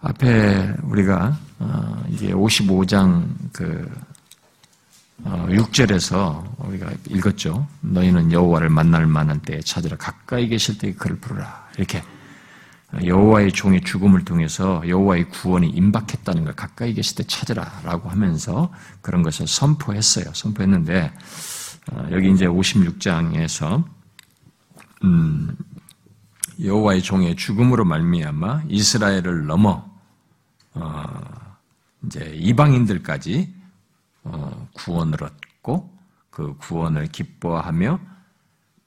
앞에 우리가 어, 이게 55장 그 6절에서 어, 우리가 읽었죠. 너희는 여호와를 만날 만한 때에 찾으라 가까이 계실 때에 그를 부르라. 이렇게 여호와의 종의 죽음을 통해서 여호와의 구원이 임박했다는 걸 가까이 계실 때 찾으라라고 하면서 그런 것을 선포했어요. 선포했는데 어, 여기 이제 56장에서 음, 여호와의 종의 죽음으로 말미암아 이스라엘을 넘어 어, 이제 이방인들까지 어, 구원을 얻고 그 구원을 기뻐하며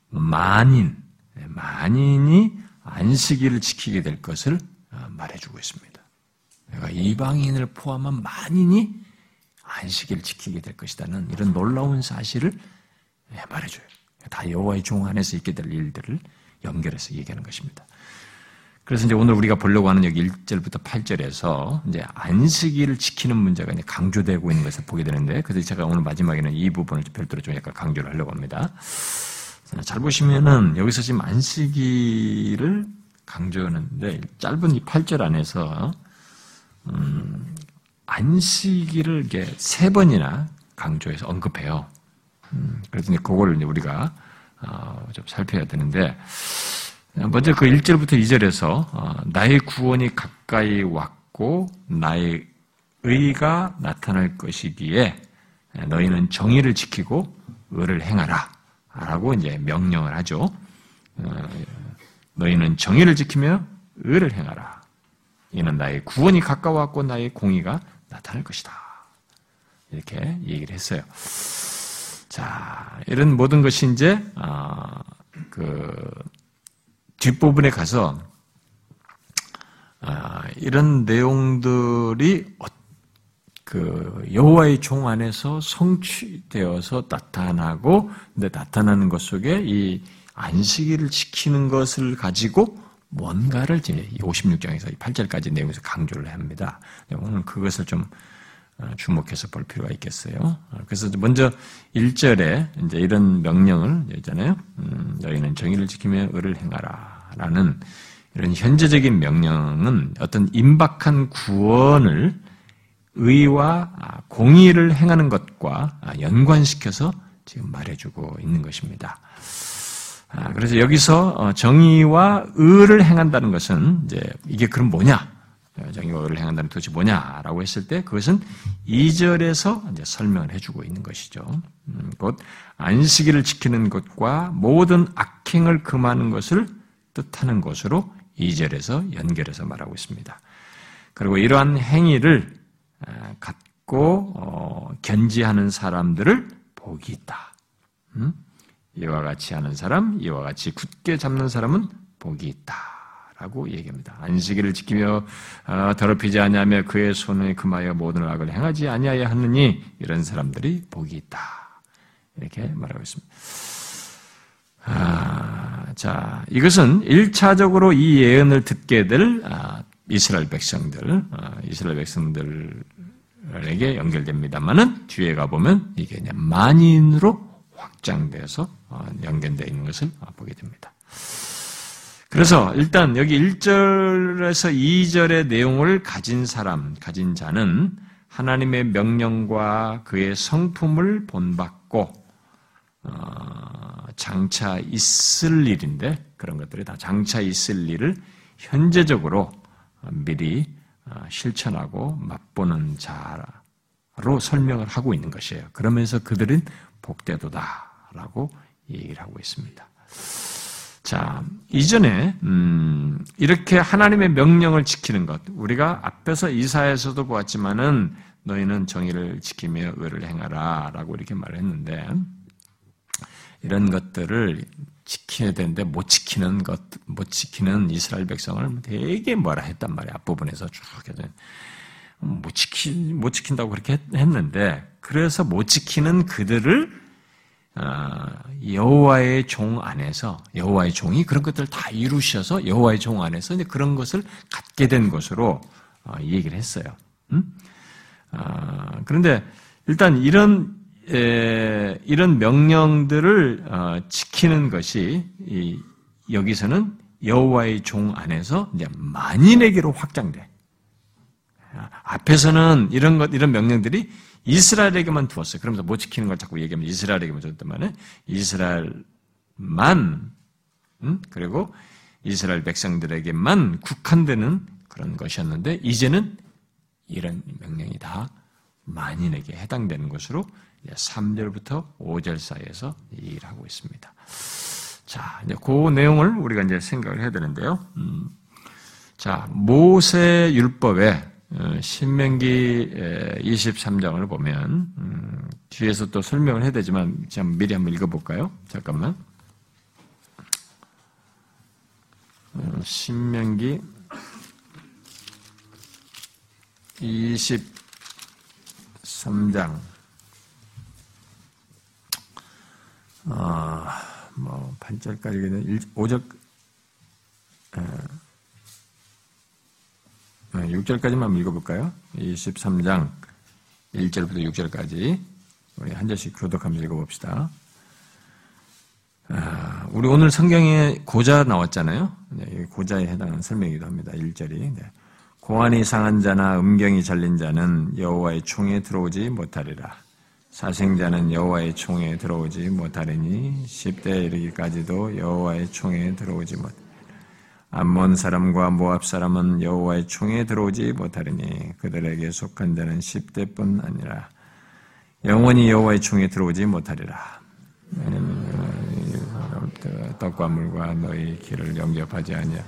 만인 만인이 안식일을 지키게 될 것을 어, 말해주고 있습니다. 내가 이방인을 포함한 만인이 안식일을 지키게 될 것이다는 이런 놀라운 사실을 예, 말해줘요. 다 여호와의 종 안에서 있게 될 일들을 연결해서 얘기하는 것입니다. 그래서 이제 오늘 우리가 보려고 하는 여기 1절부터 8절에서 이제 안식일을 지키는 문제가 이제 강조되고 있는 것을 보게 되는데, 그래서 제가 오늘 마지막에는 이 부분을 별도로 좀 약간 강조를 하려고 합니다. 잘 보시면은 여기서 지금 안식일을 강조하는데 짧은 이 8절 안에서 음, 안식일을 이렇게 세 번이나 강조해서 언급해요. 음, 그래서 이제 그걸 이제 우리가 어, 좀 살펴야 되는데 먼저 그 1절부터 2절에서 어, 나의 구원이 가까이 왔고 나의 의가 나타날 것이기에 너희는 정의를 지키고 의를 행하라. 라고 이제 명령을 하죠. 어, 너희는 정의를 지키며 의를 행하라. 이는 나의 구원이 가까웠고 나의 공의가 나타날 것이다. 이렇게 얘기를 했어요. 자, 이런 모든 것이 이제, 어, 그, 뒷부분에 가서, 어, 이런 내용들이 그 여호와의 종 안에서 성취되어서 나타나고 근데 나타나는 것 속에 이 안식일을 지키는 것을 가지고 뭔가를 이제 56장에서 8절까지 내용에서 강조를 합니다. 오늘 그것을 좀 어, 주목해서 볼 필요가 있겠어요. 어, 그래서 먼저 1절에 이제 이런 명령을 있잖아요. 음, 너희는 정의를 지키며 의를 행하라. 라는 이런 현재적인 명령은 어떤 임박한 구원을 의와 공의를 행하는 것과 연관시켜서 지금 말해주고 있는 것입니다. 아, 그래서 여기서 어, 정의와 의를 행한다는 것은 이제 이게 그럼 뭐냐? 정의와 의를 행한다는 도대체 뭐냐라고 했을 때 그것은 2절에서 이제 설명을 해주고 있는 것이죠. 음, 곧 안식일을 지키는 것과 모든 악행을 금하는 것을 뜻하는 것으로 2절에서 연결해서 말하고 있습니다. 그리고 이러한 행위를 갖고 어, 견지하는 사람들을 복이 있다. 음? 이와 같이 하는 사람, 이와 같이 굳게 잡는 사람은 복이 있다. 라고 얘기합니다. 안식일을 지키며 어, 더럽히지 아니하며 그의 손에 금하여 모든 악을 행하지 아니하여 하느니 이런 사람들이 복이 있다. 이렇게 말하고 있습니다. 아, 자, 이것은 1차적으로 이 예언을 듣게 될 아, 이스라엘 백성들, 아, 이스라엘 백성들에게 연결됩니다만은 뒤에 가보면 이게 그냥 만인으로 확장돼서 어, 연결되어 있는 것을 보게 됩니다. 그래서 일단 여기 1절에서 2절의 내용을 가진 사람, 가진 자는 하나님의 명령과 그의 성품을 본받고 어, 장차 있을 일인데 그런 것들이 다 장차 있을 일을 현재적으로 미리 어, 실천하고 맛보는 자로 설명을 하고 있는 것이에요. 그러면서 그들은 복되도다라고 얘기를 하고 있습니다. 자, 이전에 음, 이렇게 하나님의 명령을 지키는 것, 우리가 앞에서 이사에서도 보았지만은 너희는 정의를 지키며 의를 행하라라고 이렇게 말을 했는데 이런 것들을 지켜야 되는데 못 지키는 것, 못 지키는 이스라엘 백성을 되게 뭐라 했단 말이야. 앞부분에서 쭉 해서. 못 지키, 못 지킨다고 그렇게 했는데, 그래서 못 지키는 그들을, 어, 여호와의 종 안에서, 여호와의 종이 그런 것들을 다 이루셔서 여호와의 종 안에서 이제 그런 것을 갖게 된 것으로 어, 얘기를 했어요. 음? 어, 그런데 일단 이런 이런 명령들을 어, 지키는 것이 여기서는 여호와의 종 안에서 이제 만인에게로 확장돼. 앞에서는 이런 것, 이런 명령들이 이스라엘에게만 두었어요. 그러면서 못 지키는 걸 자꾸 얘기하면 이스라엘에게만 줬더만은 이스라엘만, 음? 그리고 이스라엘 백성들에게만 국한되는 그런 것이었는데 이제는 이런 명령이 다 만인에게 해당되는 것으로 3절부터 5절 사이에서 얘기를 하고 있습니다. 자, 이제 그 내용을 우리가 이제 생각을 해야 되는데요. 음, 자, 모세 율법에 어, 신명기 23장을 보면 음, 뒤에서 또 설명을 해야 되지만 좀 미리 한번 읽어볼까요? 잠깐만. 어, 신명기 23장 어, 뭐 반절까지는 5절 6절까지만 읽어볼까요? 23장 1절부터 6절까지 우리 한 절씩 교독하면서 읽어봅시다. 아, 우리 오늘 성경에 고자 나왔잖아요. 네, 고자에 해당하는 설명이기도 합니다. 1절이. 네. 공안이 상한 자나 음경이 잘린 자는 여호와의 총에 들어오지 못하리라. 사생자는 여호와의 총에 들어오지 못하리니 10대 이르기까지도 여호와의 총에 들어오지 못. 암몬 사람과 모압 사람은 여호와의 총에 들어오지 못하리니 그들에게 속한 자는 10대뿐 아니라 영원히 여호와의 총에 들어오지 못하리라. 떡과 물과 너희 길을 영접하지 아니하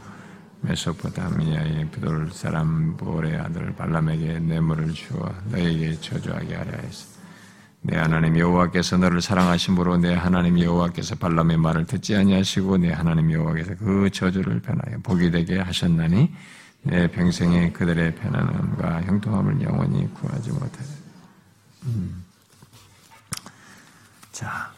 메소포타미아의 비돌 사람 보의 아들 발람에게 뇌물을 주어 너에게 저주하게 하려 했어. 내 하나님 여호와께서 너를 사랑하심으로 내 하나님 여호와께서 발람의 말을 듣지 아니하시고 내 하나님 여호와께서 그 저주를 변하여 복이 되게 하셨나니 내 평생에 그들의 편안함과 형통함을 영원히 구하지 못하리. 음. 자,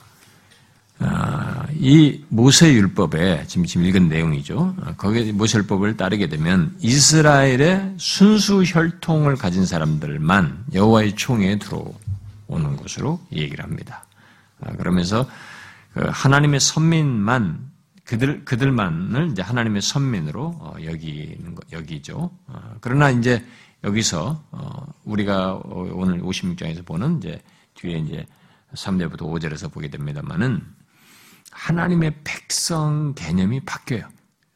아, 이 모세율법에 지금 지금 읽은 내용이죠. 아, 거기에 모세율법을 따르게 되면 이스라엘의 순수 혈통을 가진 사람들만 여호와의 총에 들어오 는 것으로 얘기를 합니다. 아, 그러면서 그 하나님의 선민만 그들 그들만을 이제 하나님의 선민으로 어, 여기는 거, 여기죠. 어, 그러나 이제 여기서 어, 우리가 오늘 56장에서 보는 이제 뒤에 이제 3절부터 5절에서 보게 됩니다만은 하나님의 백성 개념이 바뀌어요.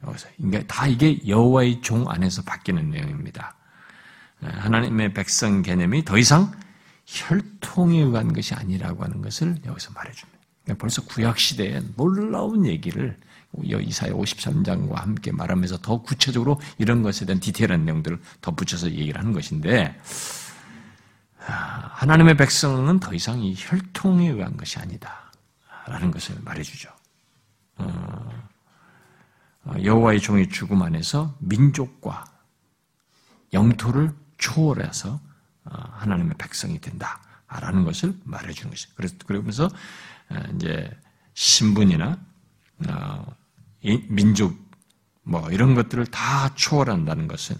여기서. 그러니까 다 이게 여호와의 종 안에서 바뀌는 내용입니다. 하나님의 백성 개념이 더 이상 혈통에 의한 것이 아니라고 하는 것을 여기서 말해줍니다. 그러니까 벌써 구약시대에 놀라운 얘기를 이사야 53장과 함께 말하면서 더 구체적으로 이런 것에 대한 디테일한 내용들을 덧붙여서 얘기를 하는 것인데, 아, 하나님의 백성은 더 이상 이 혈통에 의한 것이 아니다. 라는 것을 말해주죠. 어, 어, 여호와의 종의 죽음 안에서 민족과 영토를 초월해서 어, 하나님의 백성이 된다라는 것을 말해주는 것이죠. 그래서 그러면서 이제 신분이나 민족 뭐 이런 것들을 다 초월한다는 것은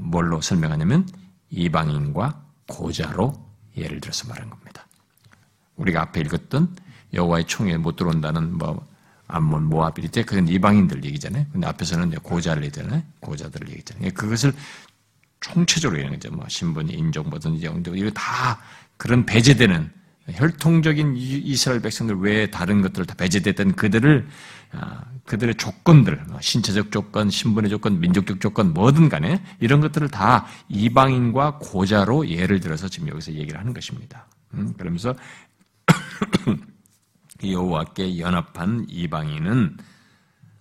뭘로 설명하냐면 이방인과 고자로 예를 들어서 말한 겁니다. 우리가 앞에 읽었던 여호와의 총에 못 들어온다는 뭐 암몬 모압 이때 그건 이방인들 얘기잖아요. 근데 앞에서는 고자를 얘기잖아요. 고자들을 얘기잖아요. 그것을 총체적으로 얘기하는 거죠. 뭐 신분이 인종 뭐든지 영도 이거 다 그런 배제되는 혈통적인 이스라엘 백성들 외에 다른 것들 다 배제됐던 그들을 아, 그들의 조건들, 뭐 신체적 조건, 신분의 조건, 민족적 조건, 뭐든 간에 이런 것들을 다 이방인과 고자로 예를 들어서 지금 여기서 얘기를 하는 것입니다. 음, 그러면서 여호와께 연합한 이방인은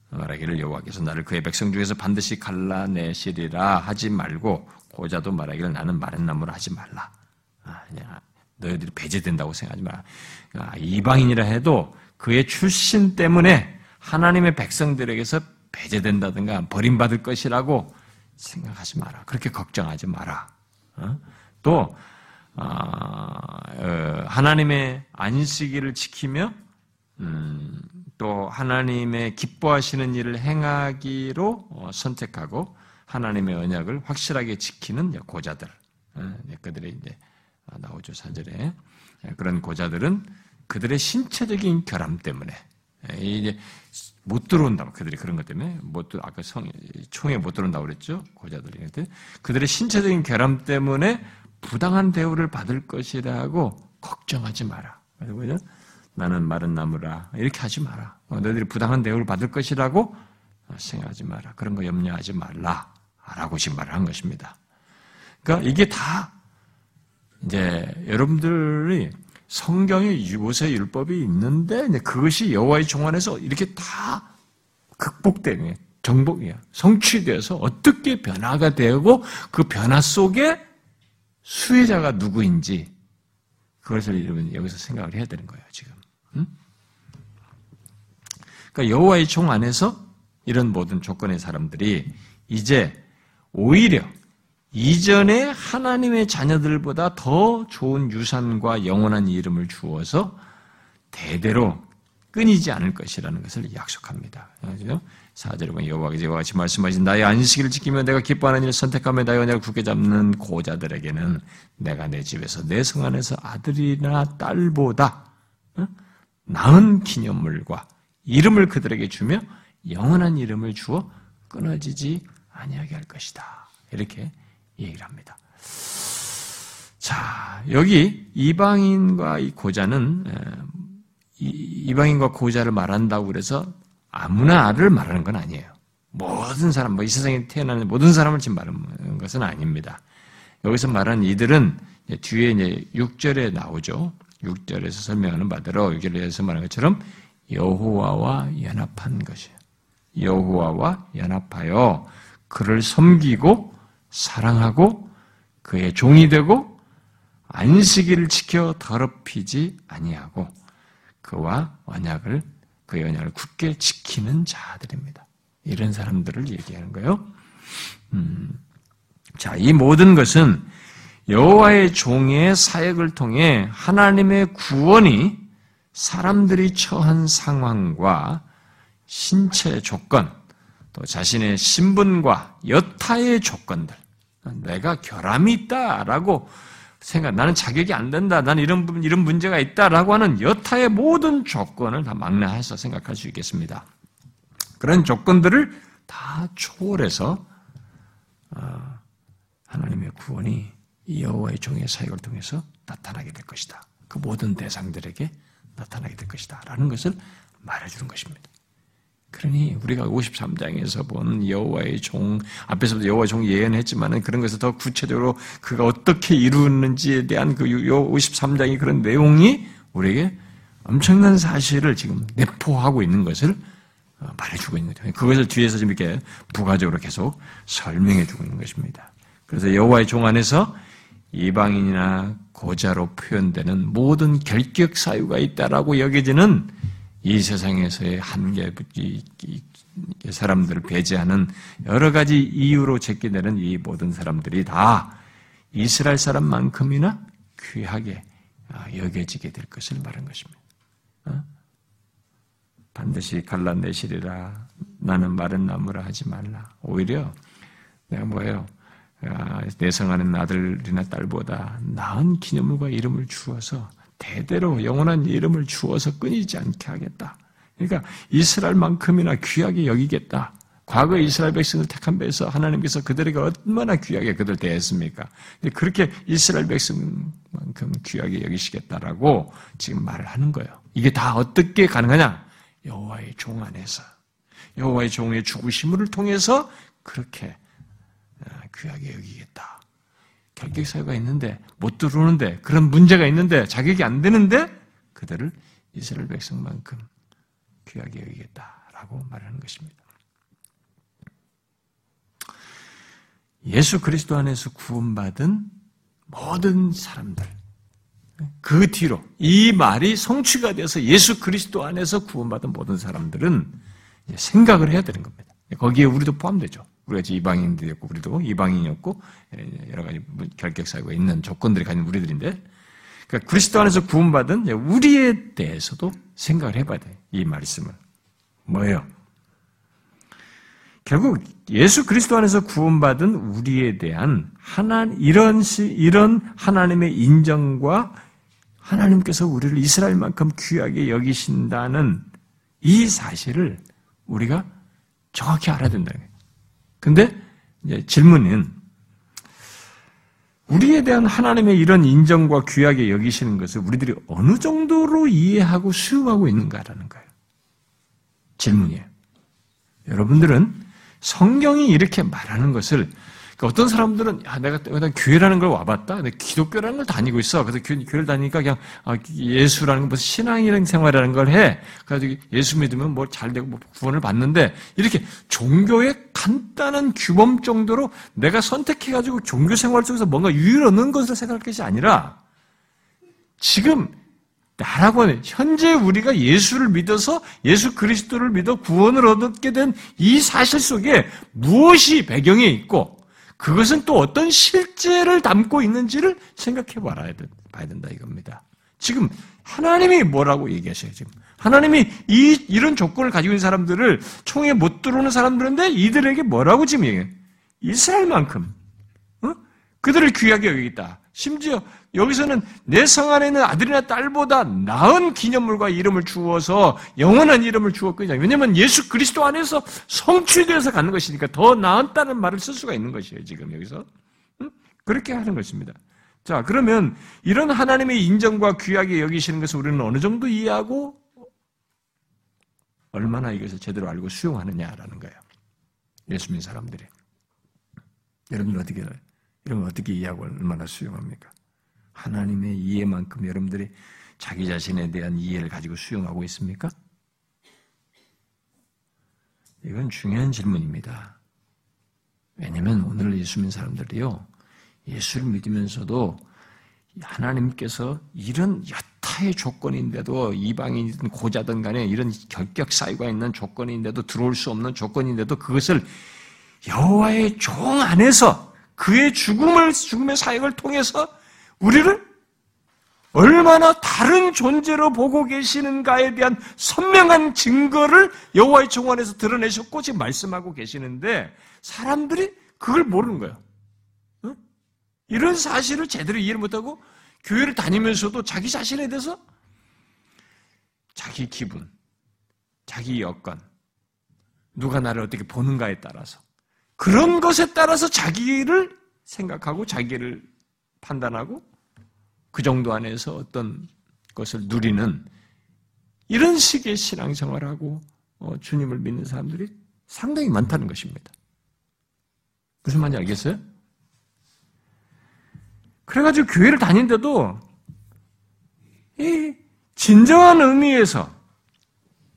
말하기를 여호와께서 나를 그의 백성 중에서 반드시 갈라내시리라 하지 말고 고자도 말하기를 나는 마른 나무를 하지 말라. 아, 너희들이 배제된다고 생각하지 마라. 아, 이방인이라 해도 그의 출신 때문에 하나님의 백성들에게서 배제된다든가 버림받을 것이라고 생각하지 마라. 그렇게 걱정하지 마라. 어? 또 아, 어, 하나님의 안식일을 지키며 음, 또 하나님의 기뻐하시는 일을 행하기로 어, 선택하고 하나님의 언약을 확실하게 지키는 고자들, 어, 그들의 이제 나오죠 사절에 그런 고자들은 그들의 신체적인 결함 때문에 이제 못 들어온다. 그들이 그런 것 때문에 못 들, 아까 성, 총에 못 들어온다고 그랬죠. 고자들이. 그들의 신체적인 결함 때문에 부당한 대우를 받을 것이라고 걱정하지 마라. 그리고 나는 마른 나무라. 이렇게 하지 마라. 너희들이 부당한 대우를 받을 것이라고 생각하지 마라. 그런 거 염려하지 말라. 라고 지금 말을 한 것입니다. 그러니까 이게 다 이제 여러분들이 성경의 모세 율법이 있는데 그것이 여호와의 종안에서 이렇게 다 극복되는 정복이야. 성취되어서 어떻게 변화가 되고 그 변화 속에 수혜자가 누구인지 그것을 여러분 여기서 생각을 해야 되는 거예요, 지금. 응? 그러니까 여호와의 종 안에서 이런 모든 조건의 사람들이 이제 오히려 이전에 하나님의 자녀들보다 더 좋은 유산과 영원한 이름을 주어서 대대로 끊이지 않을 것이라는 것을 약속합니다. 4절에 보면 여호와께서 같이 말씀하신 나의 안식일을 지키며 내가 기뻐하는 일을 선택하며 나의 언약을 굳게 잡는 고자들에게는 내가 내 집에서 내 성 안에서 아들이나 딸보다 어? 나은 기념물과 이름을 그들에게 주며 영원한 이름을 주어 끊어지지 아니하게 할 것이다. 이렇게 얘기를 합니다. 자, 여기 이방인과 이 고자는 이방인과 고자를 말한다고 그래서 아무나를 말하는 건 아니에요. 모든 사람, 뭐 이 세상에 태어나는 모든 사람을 지금 말하는 것은 아닙니다. 여기서 말하는 이들은 뒤에 이제 6절에 나오죠. 6절에서 설명하는 바대로 6절에서 말하는 것처럼 여호와와 연합한 것이에요. 여호와와 연합하여 그를 섬기고 사랑하고 그의 종이 되고 안식일을 지켜 더럽히지 아니하고 그와 언약을 그의 언약을 굳게 지키는 자들입니다. 이런 사람들을 얘기하는 거예요. 음, 자, 이 모든 것은 여호와의 종의 사역을 통해 하나님의 구원이 사람들이 처한 상황과 신체 조건, 또 자신의 신분과 여타의 조건들, 내가 결함이 있다라고 생각, 나는 자격이 안 된다, 나는 이런, 이런 문제가 있다라고 하는 여타의 모든 조건을 다 망라해서 생각할 수 있겠습니다. 그런 조건들을 다 초월해서, 어, 하나님의 구원이 여호와의 종의 사역을 통해서 나타나게 될 것이다. 그 모든 대상들에게 나타나게 될 것이다. 라는 것을 말해주는 것입니다. 그러니 우리가 53장에서 본 여호와의 종 앞에서도 여호와의 종 예언했지만은 그런 것을 더 구체적으로 그가 어떻게 이루는지에 대한 그 53장의 그런 내용이 우리에게 엄청난 사실을 지금 내포하고 있는 것을 어, 말해주고 있는 거죠. 그것을 뒤에서 좀 이렇게 부가적으로 계속 설명해주고 있는 것입니다. 그래서 여호와의 종 안에서 이방인이나 고자로 표현되는 모든 결격 사유가 있다라고 여겨지는 이 세상에서의 한계, 사람들을 배제하는 여러 가지 이유로 제끼되는 이 모든 사람들이 다 이스라엘 사람만큼이나 귀하게 아, 여겨지게 될 것을 말한 것입니다. 어? 반드시 갈라내시리라. 나는 마른 나무라 하지 말라. 오히려 내가 뭐예요? 아, 내성하는 아들이나 딸보다 나은 기념물과 이름을 주어서 대대로 영원한 이름을 주어서 끊이지 않게 하겠다. 그러니까 이스라엘만큼이나 귀하게 여기겠다. 과거 이스라엘 백성을 택한 배에서 하나님께서 그들에게 얼마나 귀하게 그들 대했습니까? 그렇게 이스라엘 백성만큼 귀하게 여기시겠다라고 지금 말을 하는 거예요. 이게 다 어떻게 가능하냐? 여호와의 종 안에서 여호와의 종의 죽으심을 통해서 그렇게 어, 귀하게 여기겠다. 결격 사유가 있는데 못 들어오는데 그런 문제가 있는데 자격이 안 되는데 그들을 이스라엘 백성만큼 귀하게 여기겠다라고 말하는 것입니다. 예수 그리스도 안에서 구원받은 모든 사람들 그 뒤로 이 말이 성취가 돼서 예수 그리스도 안에서 구원받은 모든 사람들은 생각을 해야 되는 겁니다. 거기에 우리도 포함되죠. 우리가 이방인들이었고 우리도 이방인이었고 여러 가지 결격 사유가 있는 조건들이 가진 우리들인데 그러니까 그리스도 안에서 구원받은 우리에 대해서도 생각을 해봐야 돼. 이 말씀을 뭐예요? 결국 예수 그리스도 안에서 구원받은 우리에 대한 하나 이런 시, 이런 하나님의 인정과 하나님께서 우리를 이스라엘만큼 귀하게 여기신다는 이 사실을 우리가 정확히 알아야 거예요. 근데 질문은 우리에 대한 하나님의 이런 인정과 귀하게 여기시는 것을 우리들이 어느 정도로 이해하고 수용하고 있는가라는 거예요. 질문이에요. 여러분들은 성경이 이렇게 말하는 것을 그러니까 어떤 사람들은 야, 내가 내가 교회라는 걸 와봤다. 내가 기독교라는 걸 다니고 있어. 그래서 교, 회를 다니니까 그냥 아, 예수라는 건 무슨 신앙이라는 생활이라는 걸 해. 그래서 예수 믿으면 뭐 잘 되고 뭐 구원을 받는데 이렇게 종교의 간단한 규범 정도로 내가 선택해가지고 종교 생활 속에서 뭔가 유의를 얻는 것으로 생각할 것이 아니라 지금 나라고 하는 현재 우리가 예수를 믿어서 예수 그리스도를 믿어 구원을 얻게 된 이 사실 속에 무엇이 배경에 있고 그것은 또 어떤 실제를 담고 있는지를 생각해 봐야 된다 이겁니다. 지금 하나님이 뭐라고 얘기하셔요, 지금. 하나님이 이, 이런 조건을 가지고 있는 사람들을 총에 못 들어오는 사람들인데 이들에게 뭐라고 지금 얘기해요? 이스라엘만큼, 어? 그들을 귀하게 여기겠다. 심지어 여기서는 내 성 안에 있는 아들이나 딸보다 나은 기념물과 이름을 주어서 영원한 이름을 주었거든요. 왜냐하면 예수 그리스도 안에서 성취되어서 가는 것이니까 더 나았다는 말을 쓸 수가 있는 것이에요. 지금 여기서 그렇게 하는 것입니다. 자 그러면 이런 하나님의 인정과 귀하게 여기시는 것을 우리는 어느 정도 이해하고 얼마나 이것을 제대로 알고 수용하느냐라는 거예요. 예수 믿는 사람들이. 여러분 어떻게 걸 어떻게 이해하고 얼마나 수용합니까? 하나님의 이해만큼 여러분들이 자기 자신에 대한 이해를 가지고 수용하고 있습니까? 이건 중요한 질문입니다. 왜냐하면 오늘 예수 믿는 사람들이요, 예수를 믿으면서도 하나님께서 이런 여타의 조건인데도 이방인이든 고자든 간에 이런 결격 사유가 있는 조건인데도 들어올 수 없는 조건인데도 그것을 여호와의 종 안에서 그의 죽음을 죽음의 사역을 통해서 우리를 얼마나 다른 존재로 보고 계시는가에 대한 선명한 증거를 여호와의 정원에서 드러내셨고 지금 말씀하고 계시는데 사람들이 그걸 모르는 거예요. 어? 이런 사실을 제대로 이해를 못하고 교회를 다니면서도 자기 자신에 대해서 자기 기분, 자기 여건, 누가 나를 어떻게 보는가에 따라서 그런 것에 따라서 자기를 생각하고 자기를 판단하고 그 정도 안에서 어떤 것을 누리는 이런 식의 신앙생활하고 어, 주님을 믿는 사람들이 상당히 많다는 것입니다. 무슨 말인지 알겠어요? 그래가지고 교회를 다닌데도 이 진정한 의미에서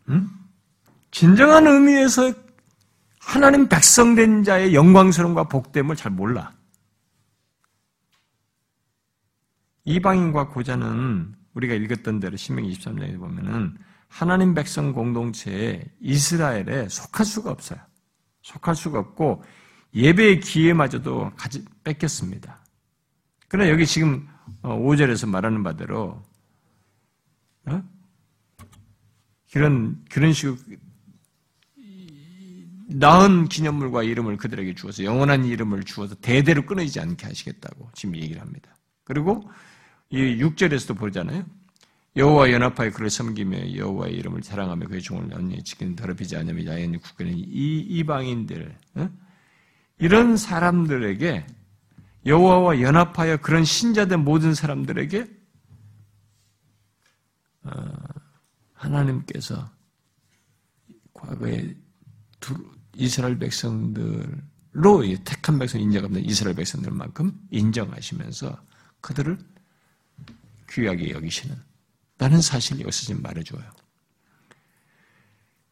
음? 진정한 의미에서 하나님 백성된 자의 영광스러움과 복됨을 잘 몰라. 이방인과 고자는 우리가 읽었던 대로 신명 23장에 보면은 하나님 백성 공동체에 이스라엘에 속할 수가 없어요. 속할 수가 없고 예배의 기회마저도 가지, 뺏겼습니다. 그러나 여기 지금 5절에서 어, 말하는 바대로 어? 그런 그런 식으로 나은 기념물과 이름을 그들에게 주어서 영원한 이름을 주어서 대대로 끊어지지 않게 하시겠다고 지금 얘기를 합니다. 그리고 이 6절에서도 보잖아요. 여호와 연합하여 그를 섬기며 여호와의 이름을 사랑하며 그의 종을 언니 지키는 더럽히지 않으며 야연히 국가는 이 이방인들 어? 이런 사람들에게 여호와와 연합하여 그런 신자된 모든 사람들에게 어, 하나님께서 과거에 이스라엘 백성들로 택한 백성 인정하는 이스라엘 백성들만큼 인정하시면서 그들을 귀하게 여기시는 라는 사실을 여기서 지금 말해줘요.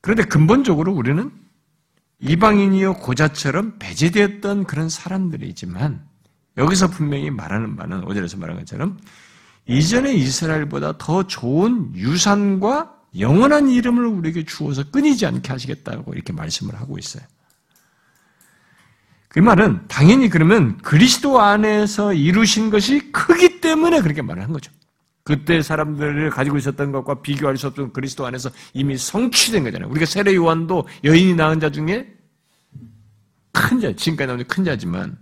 그런데 근본적으로 우리는 이방인이요 고자처럼 배제되었던 그런 사람들이지만 여기서 분명히 말하는 바는 오절에서 말한 것처럼 이전의 이스라엘보다 더 좋은 유산과 영원한 이름을 우리에게 주어서 끊이지 않게 하시겠다고 이렇게 말씀을 하고 있어요. 그 말은 당연히 그러면 그리스도 안에서 이루신 것이 크기 때문에 그렇게 말을 한 거죠. 그때 사람들을 가지고 있었던 것과 비교할 수 없던 그리스도 안에서 이미 성취된 거잖아요. 우리가 세례 요한도 여인이 낳은 자 중에 큰 자, 지금까지 나오는 큰 자지만,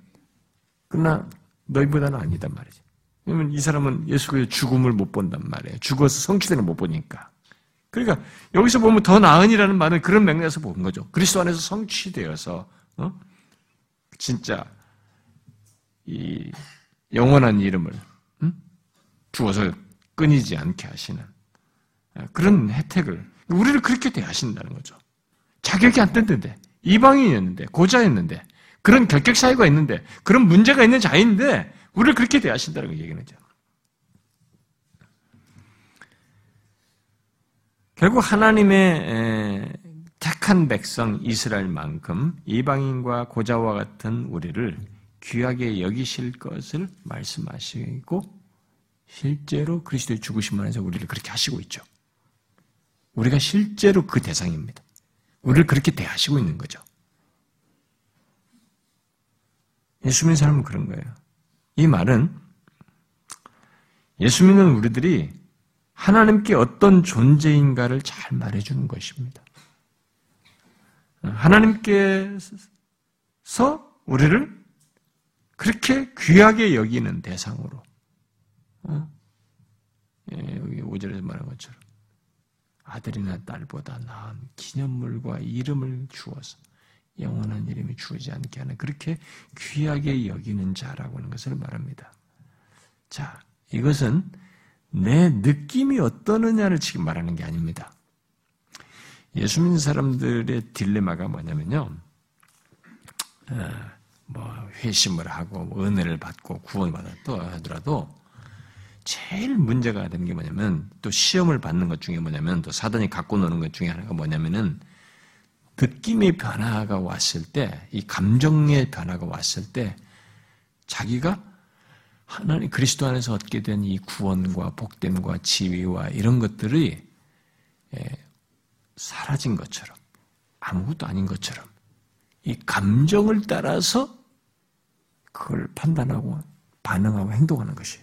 그러나 너희보다는 아니단 말이지. 왜냐면 이 사람은 예수 그리스도 죽음을 못 본단 말이에요. 죽어서 성취되는 못 보니까. 그러니까 여기서 보면 더 나은이라는 말은 그런 맥락에서 본 거죠. 그리스도 안에서 성취되어서 어? 진짜 이 영원한 이름을 음? 주어서 끊이지 않게 하시는 그런 혜택을 우리를 그렇게 대하신다는 거죠. 자격이 안 됐는데 이방인이었는데 고자였는데 그런 결격 사유가 있는데 그런 문제가 있는 자인데 우리를 그렇게 대하신다는 걸 얘기하는 거죠. 결국 하나님의 택한 백성 이스라엘만큼 이방인과 고자와 같은 우리를 귀하게 여기실 것을 말씀하시고 실제로 그리스도의 죽으심 안에서 우리를 그렇게 하시고 있죠. 우리가 실제로 그 대상입니다. 우리를 그렇게 대하시고 있는 거죠. 예수 믿는 사람은 그런 거예요. 이 말은 예수 믿는 우리들이 하나님께 어떤 존재인가를 잘 말해주는 것입니다. 하나님께서 우리를 그렇게 귀하게 여기는 대상으로, 어? 예, 여기 5절에서 말한 것처럼, 아들이나 딸보다 나은 기념물과 이름을 주어서 영원한 이름이 주어지 않게 하는 그렇게 귀하게 여기는 자라고 하는 것을 말합니다. 자, 이것은 내 느낌이 어떠느냐를 지금 말하는 게 아닙니다. 예수 믿는 사람들의 딜레마가 뭐냐면요. 어, 뭐 회심을 하고 뭐 은혜를 받고 구원을 받았다 하더라도 제일 문제가 되는 게 뭐냐면 또 시험을 받는 것 중에 뭐냐면 또 사단이 갖고 노는 것 중에 하나가 뭐냐면은 느낌의 변화가 왔을 때, 이 감정의 변화가 왔을 때, 자기가 하나님 그리스도 안에서 얻게 된 이 구원과 복됨과 지위와 이런 것들이 예, 사라진 것처럼 아무것도 아닌 것처럼 이 감정을 따라서 그걸 판단하고 반응하고 행동하는 것이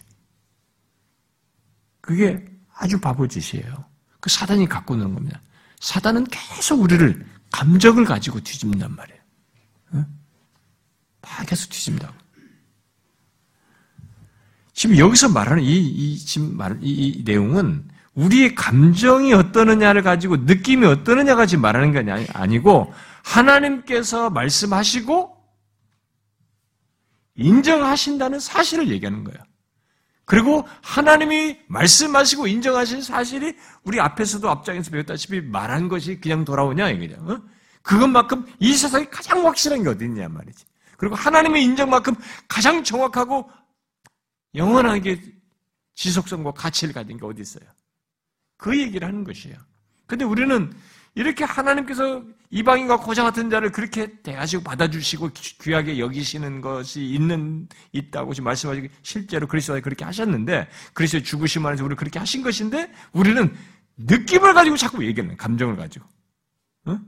그게 아주 바보짓이에요. 그 사단이 갖고 노는 겁니다. 사단은 계속 우리를 감정을 가지고 뒤집는단 말이에요. 응? 막 계속 뒤집는다고. 지금 여기서 말하는 이, 이 지금 말, 이, 이 내용은 우리의 감정이 어떠느냐를 가지고 느낌이 어떠느냐가 지금 말하는 게 아니고 하나님께서 말씀하시고 인정하신다는 사실을 얘기하는 거예요. 그리고 하나님이 말씀하시고 인정하신 사실이 우리 앞에서도 앞장에서 배웠다시피 말한 것이 그냥 돌아오냐 이거죠. 어? 그것만큼 이 세상에 가장 확실한 게 어디 있냐 말이지. 그리고 하나님의 인정만큼 가장 정확하고 영원하게 지속성과 가치를 가진 게 어디 있어요? 그 얘기를 하는 것이에요. 근데 우리는 이렇게 하나님께서 이방인과 고자 같은 자를 그렇게 대하시고 받아주시고 귀하게 여기시는 것이 있는 있다고 지금 말씀하시고 실제로 그리스도가 그렇게 하셨는데 그리스도의 죽으심 안에서 우리를 그렇게 하신 것인데 우리는 느낌을 가지고 자꾸 얘기하는 감정을 가지고 어?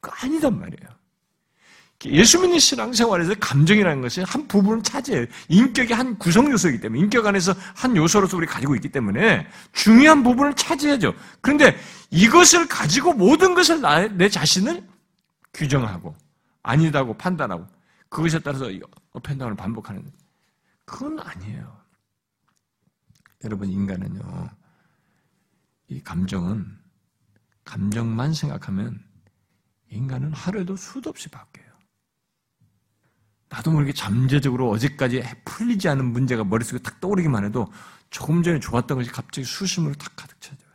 그 아니단 말이에요. 예수 믿는 신앙생활에서 감정이라는 것이 한 부분을 차지해요. 인격의 한 구성 요소이기 때문에 인격 안에서 한 요소로서 우리 가지고 있기 때문에 중요한 부분을 차지해야죠. 그런데 이것을 가지고 모든 것을 나, 내 자신을 규정하고 아니다고 판단하고 그것에 따라서 어펜다운을 반복하는 그건 아니에요. 여러분 인간은요 이 감정은 감정만 생각하면 인간은 하루에도 수도 없이 바뀌어요. 나도 모르게 잠재적으로 어제까지 풀리지 않은 문제가 머릿속에 탁 떠오르기만 해도 조금 전에 좋았던 것이 갑자기 수심으로 탁 가득 차져요.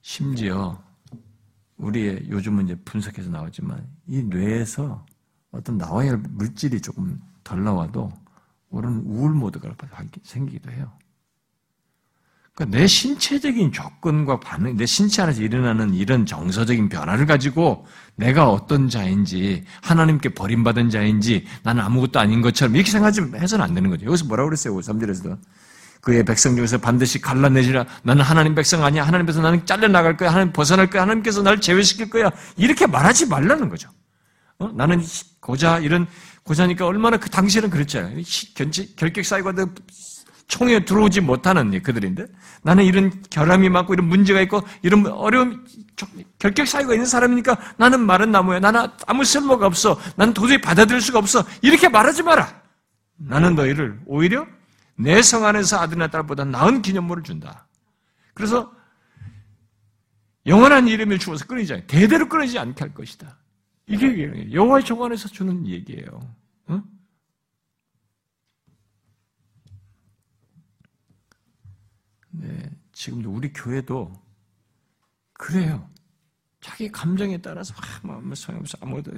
심지어 우리의 요즘은 이제 분석해서 나오지만 이 뇌에서 어떤 나와야 할 물질이 조금 덜 나와도 오른 우울 모드가 생기기도 해요. 그러니까 내 신체적인 조건과 반응, 내 신체 안에서 일어나는 이런 정서적인 변화를 가지고 내가 어떤 자인지, 하나님께 버림받은 자인지, 나는 아무것도 아닌 것처럼 이렇게 생각하지 해서는 안 되는 거죠. 여기서 뭐라고 그랬어요? 3절에서도. 그의 백성 중에서 반드시 갈라내지라. 나는 하나님 백성 아니야. 하나님께서 나는 잘려나갈 거야. 하나님 벗어날 거야. 하나님께서 나를 제외시킬 거야. 이렇게 말하지 말라는 거죠. 어? 나는 고자, 이런, 고자니까 얼마나 그 당시에는 그랬잖아요. 결격 사이가 총에 들어오지 못하는 그들인데 나는 이런 결함이 많고 이런 문제가 있고 이런 어려움 결격 사유가 있는 사람이니까 나는 마른 나무야 나는 아무 쓸모가 없어 나는 도저히 받아들일 수가 없어 이렇게 말하지 마라 나는 너희를 오히려 내 성 안에서 아들이나 딸보다 나은 기념물을 준다 그래서 영원한 이름을 주어서 끊이지 않게 대대로 끊이지 않게 할 것이다. 이게 여호와의 정안에서 주는 얘기예요. 응? 네, 지금도 우리 교회도 그래요. 자기 감정에 따라서 막 뭐, 소용없어 아무것도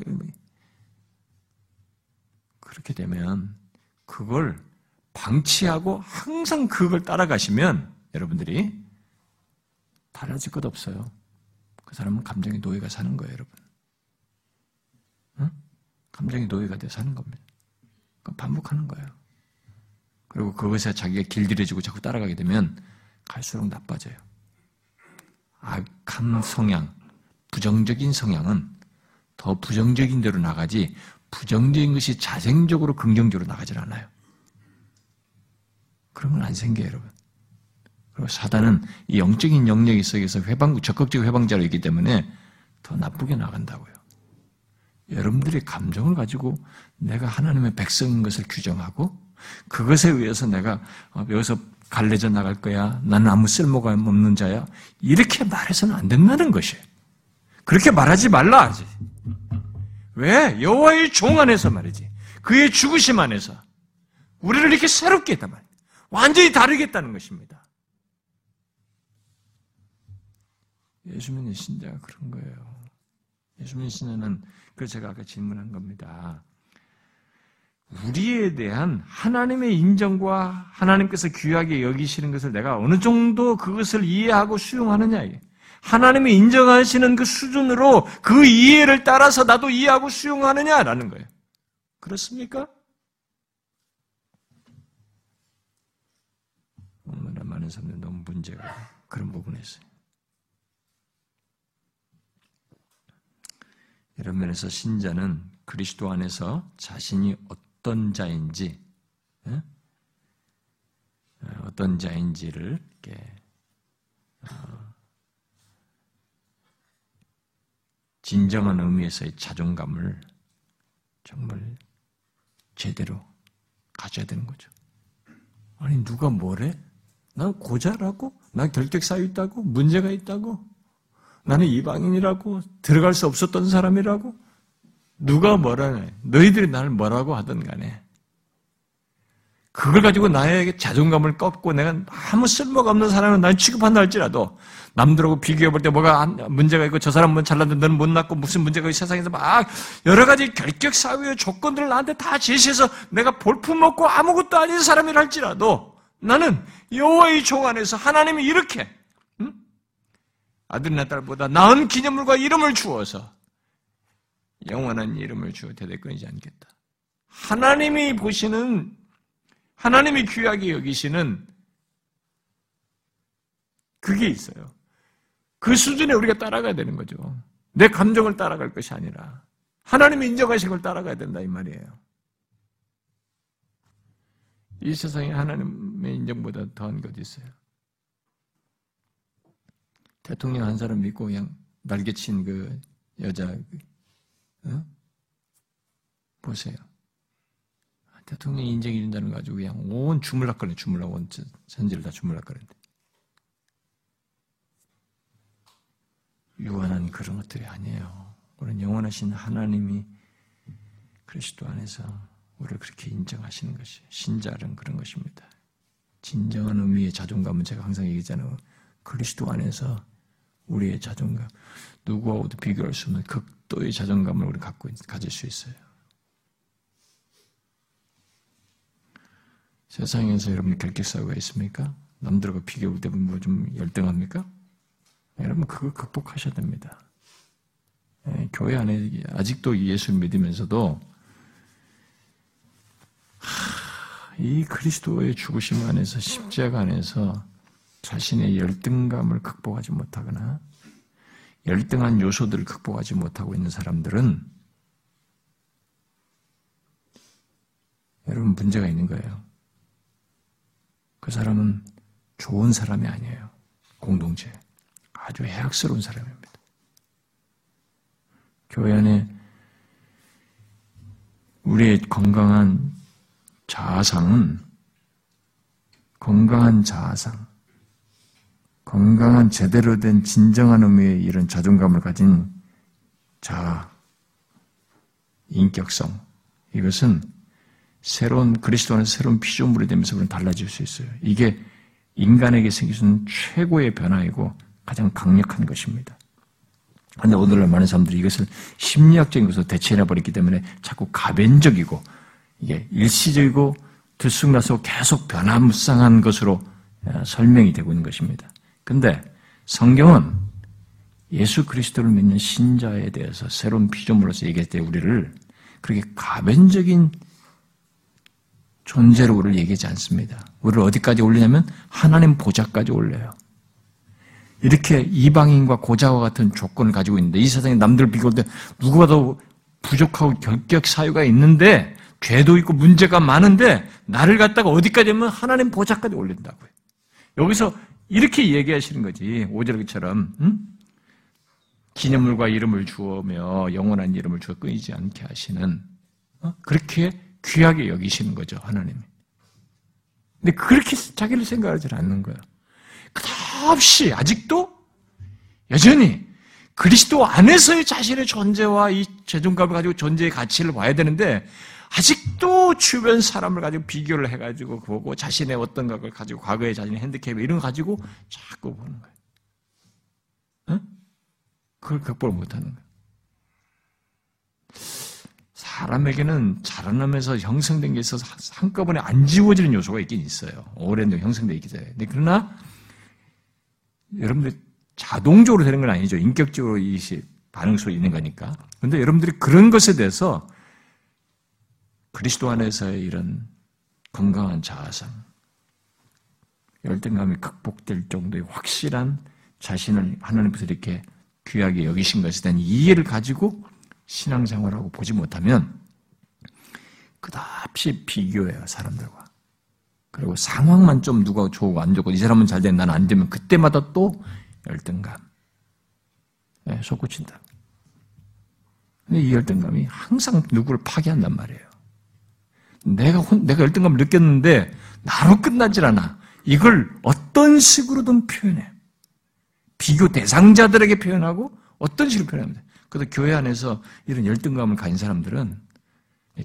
그렇게 되면 그걸 방치하고 항상 그걸 따라가시면 여러분들이 달라질 것 없어요. 그 사람은 감정의 노예가 사는 거예요, 여러분. 응? 감정의 노예가 돼 사는 겁니다. 반복하는 거예요. 그리고 그것에 자기가 길들여지고 자꾸 따라가게 되면 갈수록 나빠져요. 악한 성향, 부정적인 성향은 더 부정적인 대로 나가지 부정적인 것이 자생적으로 긍정적으로 나가질 않아요. 그러면 안 생겨요, 여러분. 그리고 사단은 이 영적인 영역에 속에서 회방, 적극적 회방자로 있기 때문에 더 나쁘게 나간다고요. 여러분들이 감정을 가지고 내가 하나님의 백성인 것을 규정하고 그것에 의해서 내가 어, 여기서 갈래져 나갈 거야. 나는 아무 쓸모가 없는 자야. 이렇게 말해서는 안 된다는 것이에요. 그렇게 말하지 말라 하지. 왜? 여호와의 종 안에서 말이지. 그의 죽으심 안에서 우리를 이렇게 새롭게 했단 말이에요. 완전히 다르겠다는 것입니다. 예수 믿는 신자가 그런 거예요. 예수 믿는 신자는 그 제가 아까 질문한 겁니다. 우리에 대한 하나님의 인정과 하나님께서 귀하게 여기시는 것을 내가 어느 정도 그것을 이해하고 수용하느냐. 하나님이 인정하시는 그 수준으로 그 이해를 따라서 나도 이해하고 수용하느냐라는 거예요. 그렇습니까? 얼마나 많은 사람들이 너무 문제가 그런 부분에 있어요. 이런 면에서 신자는 그리스도 안에서 자신이 어떤 자인지, 예? 어떤 자인지를 이렇게 어, 진정한 의미에서의 자존감을 정말 제대로 가져야 되는 거죠. 아니 누가 뭐래? 난 고자라고? 난 결격 쌓여 있다고? 문제가 있다고? 나는 이방인이라고 들어갈 수 없었던 사람이라고 누가 뭐라네 너희들이 나를 뭐라고 하든 간에. 그걸 가지고 나에게 자존감을 꺾고 내가 아무 쓸모가 없는 사람을 날 취급한다 할지라도 남들하고 비교해 볼 때 뭐가 문제가 있고 저 사람은 잘났는데 너는 못 났고 무슨 문제가 있고 세상에서 막 여러 가지 결격 사회의 조건들을 나한테 다 제시해서 내가 볼품 없고 아무것도 아닌 사람이라 할지라도 나는 여호와의 종 안에서 하나님이 이렇게 아들이나 딸보다 나은 기념물과 이름을 주어서 영원한 이름을 주어 대대권이지 않겠다. 하나님이 보시는 하나님이 귀하게 여기시는 그게 있어요. 그 수준에 우리가 따라가야 되는 거죠. 내 감정을 따라갈 것이 아니라 하나님이 인정하신 걸 따라가야 된다 이 말이에요. 이 세상에 하나님의 인정보다 더한 것이 있어요. 대통령 한 사람 믿고 그냥 날개친 그 여자, 어? 보세요. 대통령 인정해 준다는 거 가지고 그냥 온 주물락거리네, 주물락, 온 전지를 다 주물락거리는데. 유한한 그런 것들이 아니에요. 우리는 영원하신 하나님이 그리스도 안에서 우리를 그렇게 인정하시는 것이 신자는 그런 것입니다. 진정한 의미의 자존감은 제가 항상 얘기하잖아요. 그리스도 안에서 우리의 자존감, 누구하고도 비교할 수 없는 극도의 자존감을 우리 갖고 가질 수 있어요. 세상에서 여러분 결격사고가 있습니까? 남들과 비교할 때뭐좀 열등합니까? 여러분 그거 극복하셔야 됩니다. 예, 교회 안에 아직도 예수 믿으면서도 하, 이 그리스도의 죽으심 안에서 십자가 안에서 자신의 열등감을 극복하지 못하거나 열등한 요소들을 극복하지 못하고 있는 사람들은 여러분 문제가 있는 거예요. 그 사람은 좋은 사람이 아니에요. 공동체. 아주 해악스러운 사람입니다. 교회 안에 우리의 건강한 자아상은 건강한 자아상, 건강한 제대로 된 진정한 의미의 이런 자존감을 가진 자 인격성 이것은 새로운 그리스도 안에 새로운 피조물이 되면서 우리는 달라질 수 있어요. 이게 인간에게 생길 수 있는 최고의 변화이고 가장 강력한 것입니다. 그런데 오늘날 많은 사람들이 이것을 심리학적인 것으로 대체해 버렸기 때문에 자꾸 가변적이고 이게 일시적이고 들쑥날쑥 계속 변화무쌍한 것으로 어, 설명이 되고 있는 것입니다. 근데 성경은 예수 그리스도를 믿는 신자에 대해서 새로운 피조물로서 얘기할 때 우리를 그렇게 가변적인 존재로 우리를 얘기하지 않습니다. 우리를 어디까지 올리냐면 하나님 보좌까지 올려요. 이렇게 이방인과 고자와 같은 조건을 가지고 있는데 이 세상에 남들 비교할 때 누구보다 도 부족하고 결격 사유가 있는데 죄도 있고 문제가 많은데 나를 갖다가 어디까지 하면 하나님 보좌까지 올린다고요. 여기서 이렇게 얘기하시는 거지 오절기처럼 응? 기념물과 이름을 주어며 영원한 이름을 주어 끊이지 않게 하시는 어? 그렇게 귀하게 여기시는 거죠 하나님이. 근데 그렇게 자기를 생각하지 않는 거예요. 끝없이 아직도 여전히 그리스도 안에서의 자신의 존재와 이 죄종감을 가지고 존재의 가치를 봐야 되는데 아직도 주변 사람을 가지고 비교를 해가지고 보고 자신의 어떤 것을 가지고 과거의 자신의 핸드캡 이런 거 가지고 자꾸 보는 거예요. 응? 그걸 극복을 못하는 거예요. 사람에게는 자라나면서 형성된 게 있어서 한꺼번에 안 지워지는 요소가 있긴 있어요. 오랜 형성되어 있기 때문에. 그러나 여러분들 자동적으로 되는 건 아니죠. 인격적으로 이 반응 속에 있는 거니까. 그런데 여러분들이 그런 것에 대해서 그리스도 안에서의 이런 건강한 자아상, 열등감이 극복될 정도의 확실한 자신을 하나님께서 이렇게 귀하게 여기신 것에 대한 이해를 가지고 신앙생활하고 보지 못하면 끝없이 비교해요, 사람들과. 그리고 상황만 좀 누가 좋고 안 좋고 이 사람은 잘 되면 난안 되면 그때마다 또 열등감. 네, 솟구친다. 근데 이 열등감이 항상 누구를 파괴한단 말이에요. 내가 혼, 내가 열등감을 느꼈는데 나로 끝나질 않아. 이걸 어떤 식으로든 표현해. 비교 대상자들에게 표현하고 어떤 식으로 표현합니다. 그래서 교회 안에서 이런 열등감을 가진 사람들은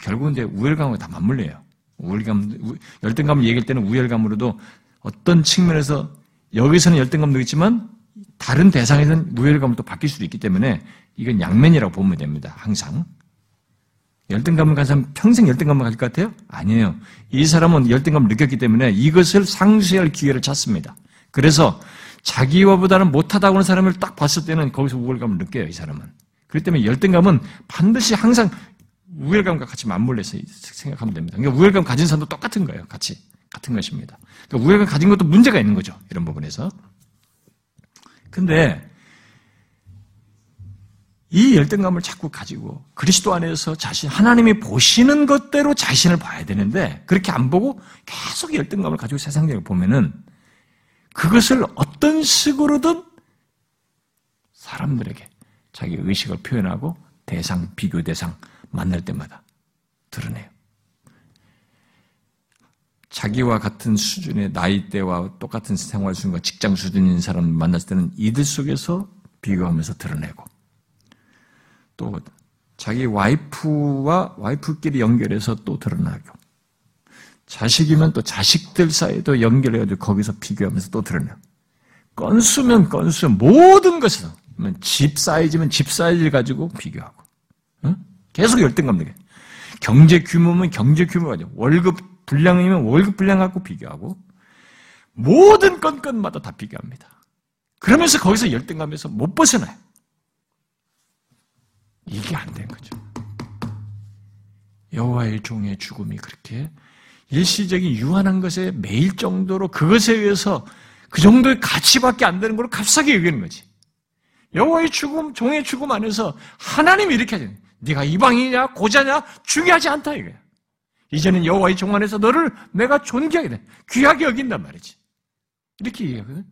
결국은 이제 우열감과 다 맞물려요. 우열감, 열등감을 얘기할 때는 우열감으로도 어떤 측면에서 여기서는 열등감도 느끼지만 다른 대상에서는 우열감을 또 바뀔 수도 있기 때문에 이건 양면이라고 보면 됩니다. 항상. 열등감을 가진 사람 평생 열등감을 가질 것 같아요? 아니에요. 이 사람은 열등감을 느꼈기 때문에 이것을 상쇄할 기회를 찾습니다. 그래서 자기와보다는 못하다고 하는 사람을 딱 봤을 때는 거기서 우월감을 느껴요, 이 사람은. 그렇기 때문에 열등감은 반드시 항상 우월감과 같이 맞물려서 생각하면 됩니다. 그러니까 우월감 가진 사람도 똑같은 거예요, 같이. 같은 것입니다. 그러니까 우월감 가진 것도 문제가 있는 거죠, 이런 부분에서. 근데 이 열등감을 자꾸 가지고 그리스도 안에서 자신 하나님이 보시는 것대로 자신을 봐야 되는데 그렇게 안 보고 계속 열등감을 가지고 세상적으로 보면은 그것을 어떤 식으로든 사람들에게 자기 의식을 표현하고 대상 비교 대상 만날 때마다 드러내요. 자기와 같은 수준의 나이대와 똑같은 생활 수준과 직장 수준인 사람을 만났을 때는 이들 속에서 비교하면서 드러내고 또 자기 와이프와 와이프끼리 연결해서 또 드러나고 자식이면 또 자식들 사이도 연결해가지고 거기서 비교하면서 또 드러내고 건수면 건수 모든 것에서 집 사이즈면 집 사이즈를 가지고 비교하고 응? 계속 열등감 느껴 경제 규모면 경제 규모 가지고 월급 분량이면 월급 분량 갖고 비교하고 모든 건건마다 다 비교합니다. 그러면서 거기서 열등감에서 못 벗어나요. 이게 안 된 거죠. 여호와의 종의 죽음이 그렇게 일시적인 유한한 것에 매일 정도로 그것에 의해서 그 정도의 가치밖에 안 되는 걸 값싸게 여기는 거지. 여호와의 죽음, 종의 죽음 안에서 하나님이 이렇게 하잖아요. 네가 이방이냐 고자냐 중요하지 않다 이거야. 이제는 여호와의 종 안에서 너를 내가 존귀하게 돼. 귀하게 여긴단 말이지. 이렇게 얘기하거든.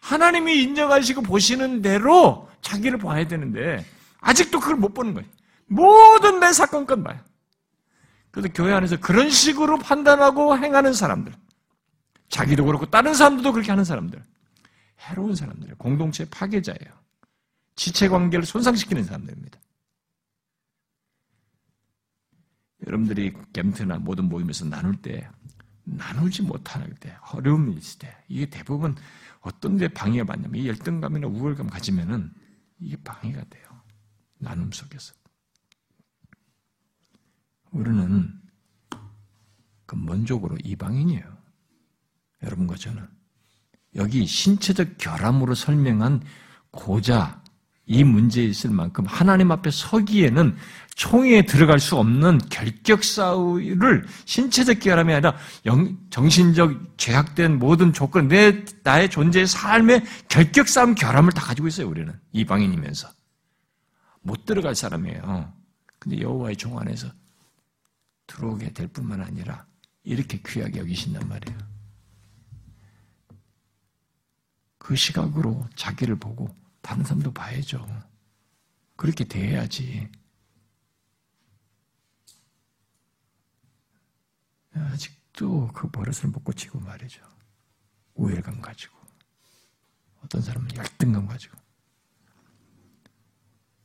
하나님이 인정하시고 보시는 대로 자기를 봐야 되는데 아직도 그걸 못 보는 거예요. 모든 내 사건 건 봐요. 그래서 교회 안에서 그런 식으로 판단하고 행하는 사람들, 자기도 그렇고 다른 사람들도 그렇게 하는 사람들, 해로운 사람들이에요. 공동체 파괴자예요. 지체 관계를 손상시키는 사람들입니다. 여러분들이 겜트나 모든 모임에서 나눌 때 나누지 못하는 때, 어려움이 있을 때, 이게 대부분 어떤 데 방해가 받냐면, 이 열등감이나 우월감 가지면은 이게 방해가 돼요. 나눔 속에서. 우리는 근본적으로 이방인이에요. 여러분과 저는. 여기 신체적 결함으로 설명한 고자, 이 문제에 있을 만큼 하나님 앞에 서기에는 총에 들어갈 수 없는 결격 싸움을 신체적 결함이 아니라 영, 정신적 죄악된 모든 조건, 내, 나의 존재의 삶의 결격 싸움 결함을 다 가지고 있어요, 우리는. 이방인이면서. 못 들어갈 사람이에요. 근데 여호와의 종 안에서 들어오게 될 뿐만 아니라 이렇게 귀하게 여기신단 말이에요. 그 시각으로 자기를 보고 다른 사람도 봐야죠. 그렇게 대해야지. 아직도 그 버릇을 못 고치고 말이죠. 우열감 가지고. 어떤 사람은 열등감 가지고.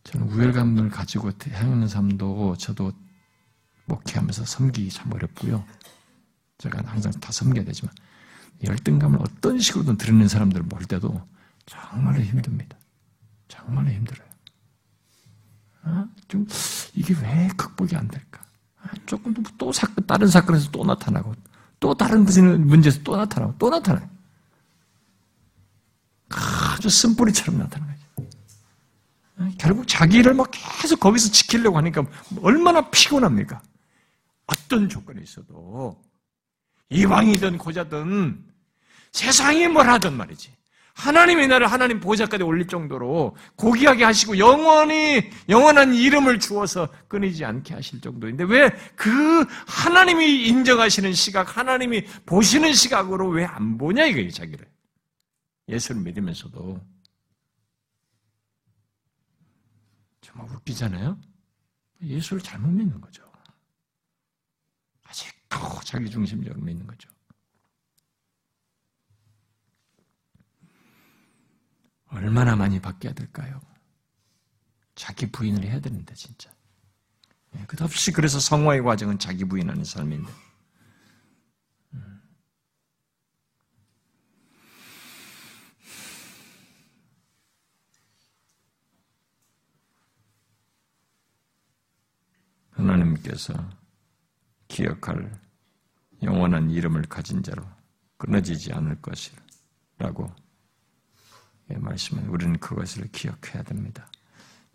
저는 우열감을 가지고 행하는 사람도 저도 목회하면서 섬기기 참 어렵고요. 제가 항상 다 섬겨야 되지만 열등감을 어떤 식으로든 드러내는 사람들을 볼 때도 정말로 힘듭니다. 정말로 힘들어요. 어? 좀 이게 왜 극복이 안 될까? 아, 조금 또 사건 다른 사건에서 또 나타나고 또 다른 문제에서 또 나타나고 또 나타나요. 아주 쓴뿌리처럼. 어? 결국 자기를 막 계속 거기서 지키려고 하니까 얼마나 피곤합니까? 어떤 조건이 있어도 이왕이든 고자든 세상이 뭘 하든 말이지. 하나님의 나를 하나님 보좌까지 올릴 정도로 고귀하게 하시고 영원히 영원한 이름을 주어서 끊이지 않게 하실 정도인데 왜 그 하나님이 인정하시는 시각, 하나님이 보시는 시각으로 왜 안 보냐 이거예요, 자기를. 예수를 믿으면서도 정말 웃기잖아요. 예수를 잘못 믿는 거죠. 아직도 자기 중심적으로 믿는 거죠. 얼마나 많이 바뀌어야 될까요? 자기 부인을 해야 되는데 진짜. 예, 끝없이 그래서 성화의 과정은 자기 부인하는 삶인데. 하나님께서 기억할 영원한 이름을 가진 자로 끊어지지 않을 것이라고 말씀은 우리는 그것을 기억해야 됩니다.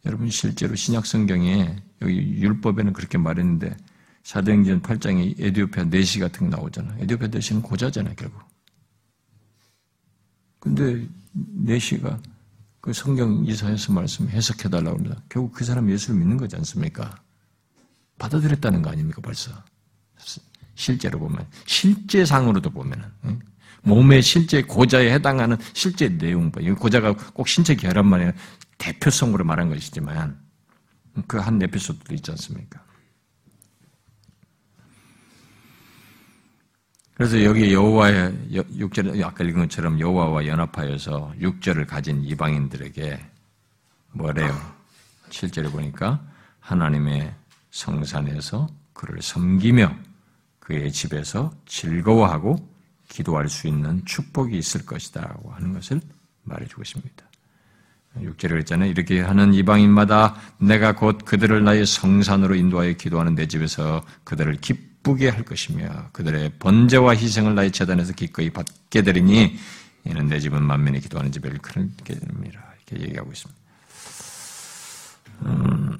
여러분 실제로 신약 성경에 여기 율법에는 그렇게 말했는데 사도행전 8장에 에디오피아 내시 같은 거 나오잖아. 에디오피아 내시는 고자잖아 결국. 근데 내시가 그 성경 이사에서 말씀 해석해 달라고 합니다. 결국 그 사람 예수를 믿는 거지 않습니까? 받아들였다는 거 아닙니까 벌써? 실제로 보면 실제상으로도 보면은 몸의 실제 고자에 해당하는 실제 내용, 고자가 꼭 신체 결합만 아니라 대표성으로 말한 것이지만 그 한 에피소드도 있지 않습니까? 그래서 여기 여호와의 육절 아까 읽은 것처럼 여호와와 연합하여서 육절을 가진 이방인들에게 뭐래요? 실제로 보니까 하나님의 성산에서 그를 섬기며 그의 집에서 즐거워하고 기도할 수 있는 축복이 있을 것이다라고 하는 것을 말해주고 있습니다. 6절에 그랬잖아요. 이렇게 하는 이방인마다 내가 곧 그들을 나의 성산으로 인도하여 기도하는 내 집에서 그들을 기쁘게 할 것이며 그들의 번제와 희생을 나의 재단에서 기꺼이 받게 되리니 이는 내 집은 만면에 기도하는 집을 그렇게 됩니다. 이렇게 얘기하고 있습니다. 음,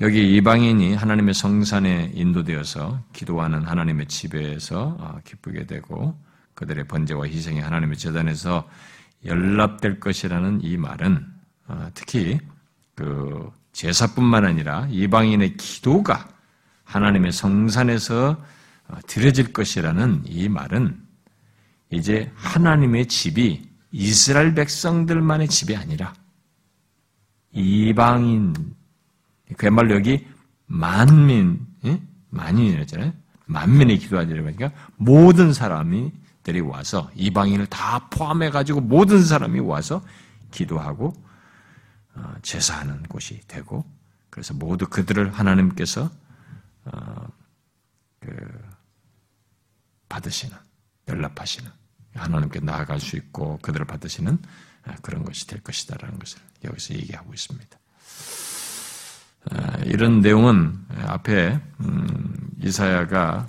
여기 이방인이 하나님의 성산에 인도되어서 기도하는 하나님의 집에서 아, 기쁘게 되고 그들의 번제와 희생이 하나님의 재단에서 연락될 것이라는 이 말은 어, 특히 그 제사뿐만 아니라 이방인의 기도가 하나님의 성산에서 어, 드려질 것이라는 이 말은 이제 하나님의 집이 이스라엘 백성들만의 집이 아니라 이방인 그야말로 여기 만민 만인이었잖아요. 만민의 기도하자고 하니까 모든 사람이 들이 와서 이방인을 다 포함해 가지고 모든 사람이 와서 기도하고 어, 제사하는 곳이 되고 그래서 모두 그들을 하나님께서 어, 그 받으시는 연락하시는 하나님께 나아갈 수 있고 그들을 받으시는 아, 그런 것이 될 것이다라는 것을 여기서 얘기하고 있습니다. 아, 이런 내용은 앞에 음, 이사야가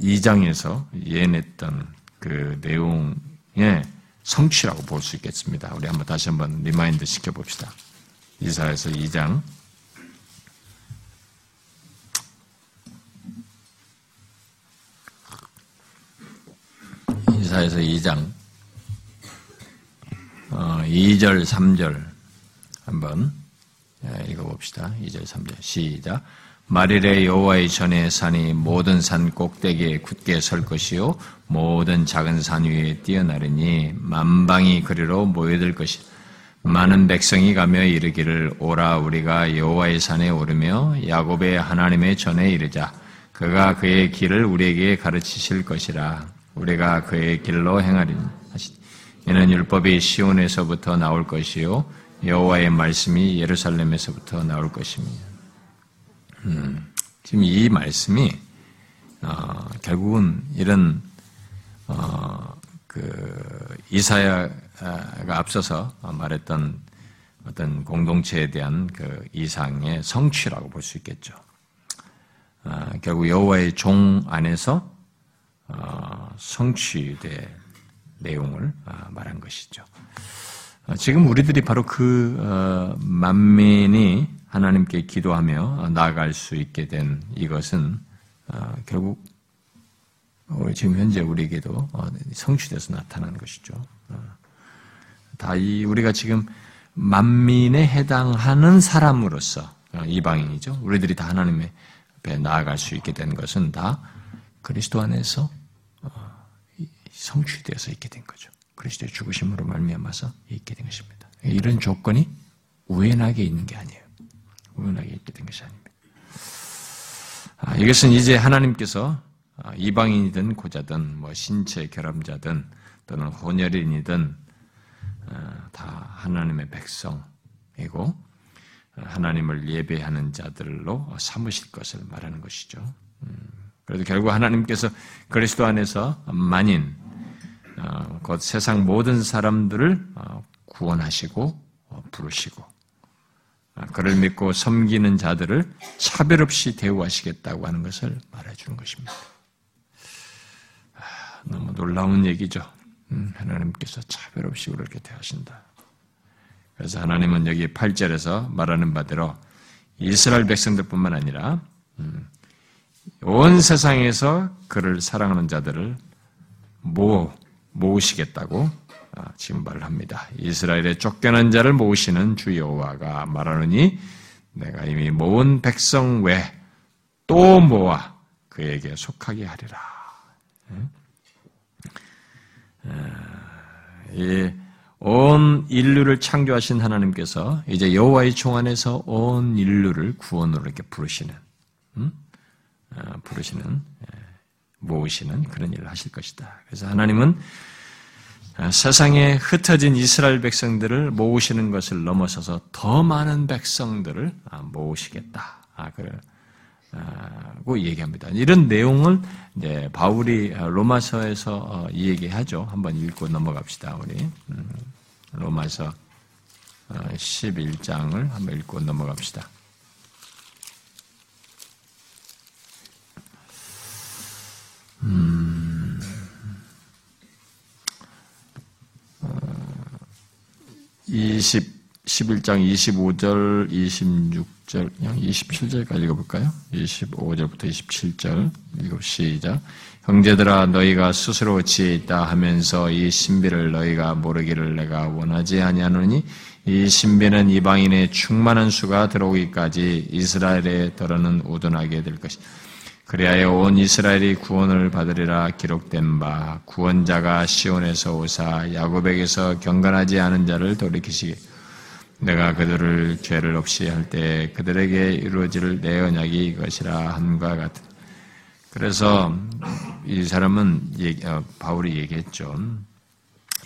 2장에서 어, 예언했던 그 내용의 성취라고 볼 수 있겠습니다. 우리 한번 다시 한번 remind 시켜봅시다. 이사야서 2장 이사에서 2장 어, 2절 3절 한번 예, 읽어봅시다. 2절 3절. 시작. 말일에 여호와의 전에 산이 모든 산 꼭대기에 굳게 설 것이요 모든 작은 산 위에 뛰어나르니 만방이 그리로 모여들 것이 많은 백성이 가며 이르기를 오라 우리가 여호와의 산에 오르며 야곱의 하나님의 전에 이르자. 그가 그의 길을 우리에게 가르치실 것이라. 우리가 그의 길로 행하리니. 이는 율법이 시온에서부터 나올 것이요 여호와의 말씀이 예루살렘에서부터 나올 것입니다. 음, 지금 이 말씀이 어, 결국은 이런 어, 그 이사야가 앞서서 말했던 어떤 공동체에 대한 그 이상의 성취라고 볼 수 있겠죠. 어, 결국 여호와의 종 안에서 어, 성취될 내용을 어, 말한 것이죠. 어, 지금 우리들이 바로 그 만민이 하나님께 기도하며 나아갈 수 있게 된 이것은 결국 지금 현재 우리에게도 성취돼서 나타난 것이죠. 다 이 우리가 지금 만민에 해당하는 사람으로서 이방인이죠. 우리들이 다 하나님의 앞에 나아갈 수 있게 된 것은 다 그리스도 안에서 성취되어서 있게 된 거죠. 그리스도의 죽으심으로 말미암아서 있게 된 것입니다. 이런 조건이 우연하게 있는 게 아니에요. 우연하게 있게 된 것이 아닙니다. 아, 이것은 이제 하나님께서 아, 이방인이든 고자든 뭐 신체 결함자든 또는 혼혈인이든 아, 다 하나님의 백성이고 하나님을 예배하는 자들로 삼으실 것을 말하는 것이죠. 음, 그래도 결국 하나님께서 그리스도 안에서 만인 어, 곧 세상 모든 사람들을 어, 구원하시고 어, 부르시고 그를 믿고 섬기는 자들을 차별 없이 대우하시겠다고 하는 것을 말해주는 것입니다. 아, 너무 놀라운 얘기죠. 음, 하나님께서 차별 없이 그렇게 대하신다. 그래서 하나님은 여기 8절에서 말하는 바대로 이스라엘 백성들뿐만 아니라 음, 온 세상에서 그를 사랑하는 자들을 모 모으시겠다고 아, 지금 말을 합니다. 이스라엘의 쫓겨난 자를 모으시는 주 여호와가 말하느니 내가 이미 모은 백성 외 또 모아 그에게 속하게 하리라. 온 인류를 창조하신 하나님께서 이제 여호와의 종 안에서 온 인류를 구원으로 이렇게 부르시는, 음? 부르시는 모으시는 그런 일을 하실 것이다. 그래서 하나님은 아, 세상에 흩어진 이스라엘 백성들을 모으시는 것을 넘어서서 더 많은 백성들을 아, 모으시겠다. 아, 고 얘기합니다. 이런 내용을 이제 바울이 로마서에서 어, 얘기하죠. 한번 읽고 넘어갑시다. 우리 음, 로마서 11장을 어, 한번 읽고 넘어갑시다. 음, 20, 11장 25절, 26절, 그냥 27절까지 읽어볼까요? 25절부터 27절, 읽어 시작. 형제들아, 너희가 스스로 지혜 있다 하면서 이 신비를 너희가 모르기를 내가 원하지 아니하노니 이 신비는 이방인의 충만한 수가 들어오기까지 이스라엘에 더러는 우둔하게 될 것이다. 그리하여 온 이스라엘이 구원을 받으리라 기록된 바 구원자가 시온에서 오사 야곱에게서 경건하지 않은 자를 돌이키시기 내가 그들을 죄를 없이 할 때 그들에게 이루어질 내 언약이 이것이라 함과 같은 그래서 이 사람은 어, 바울이 얘기했죠.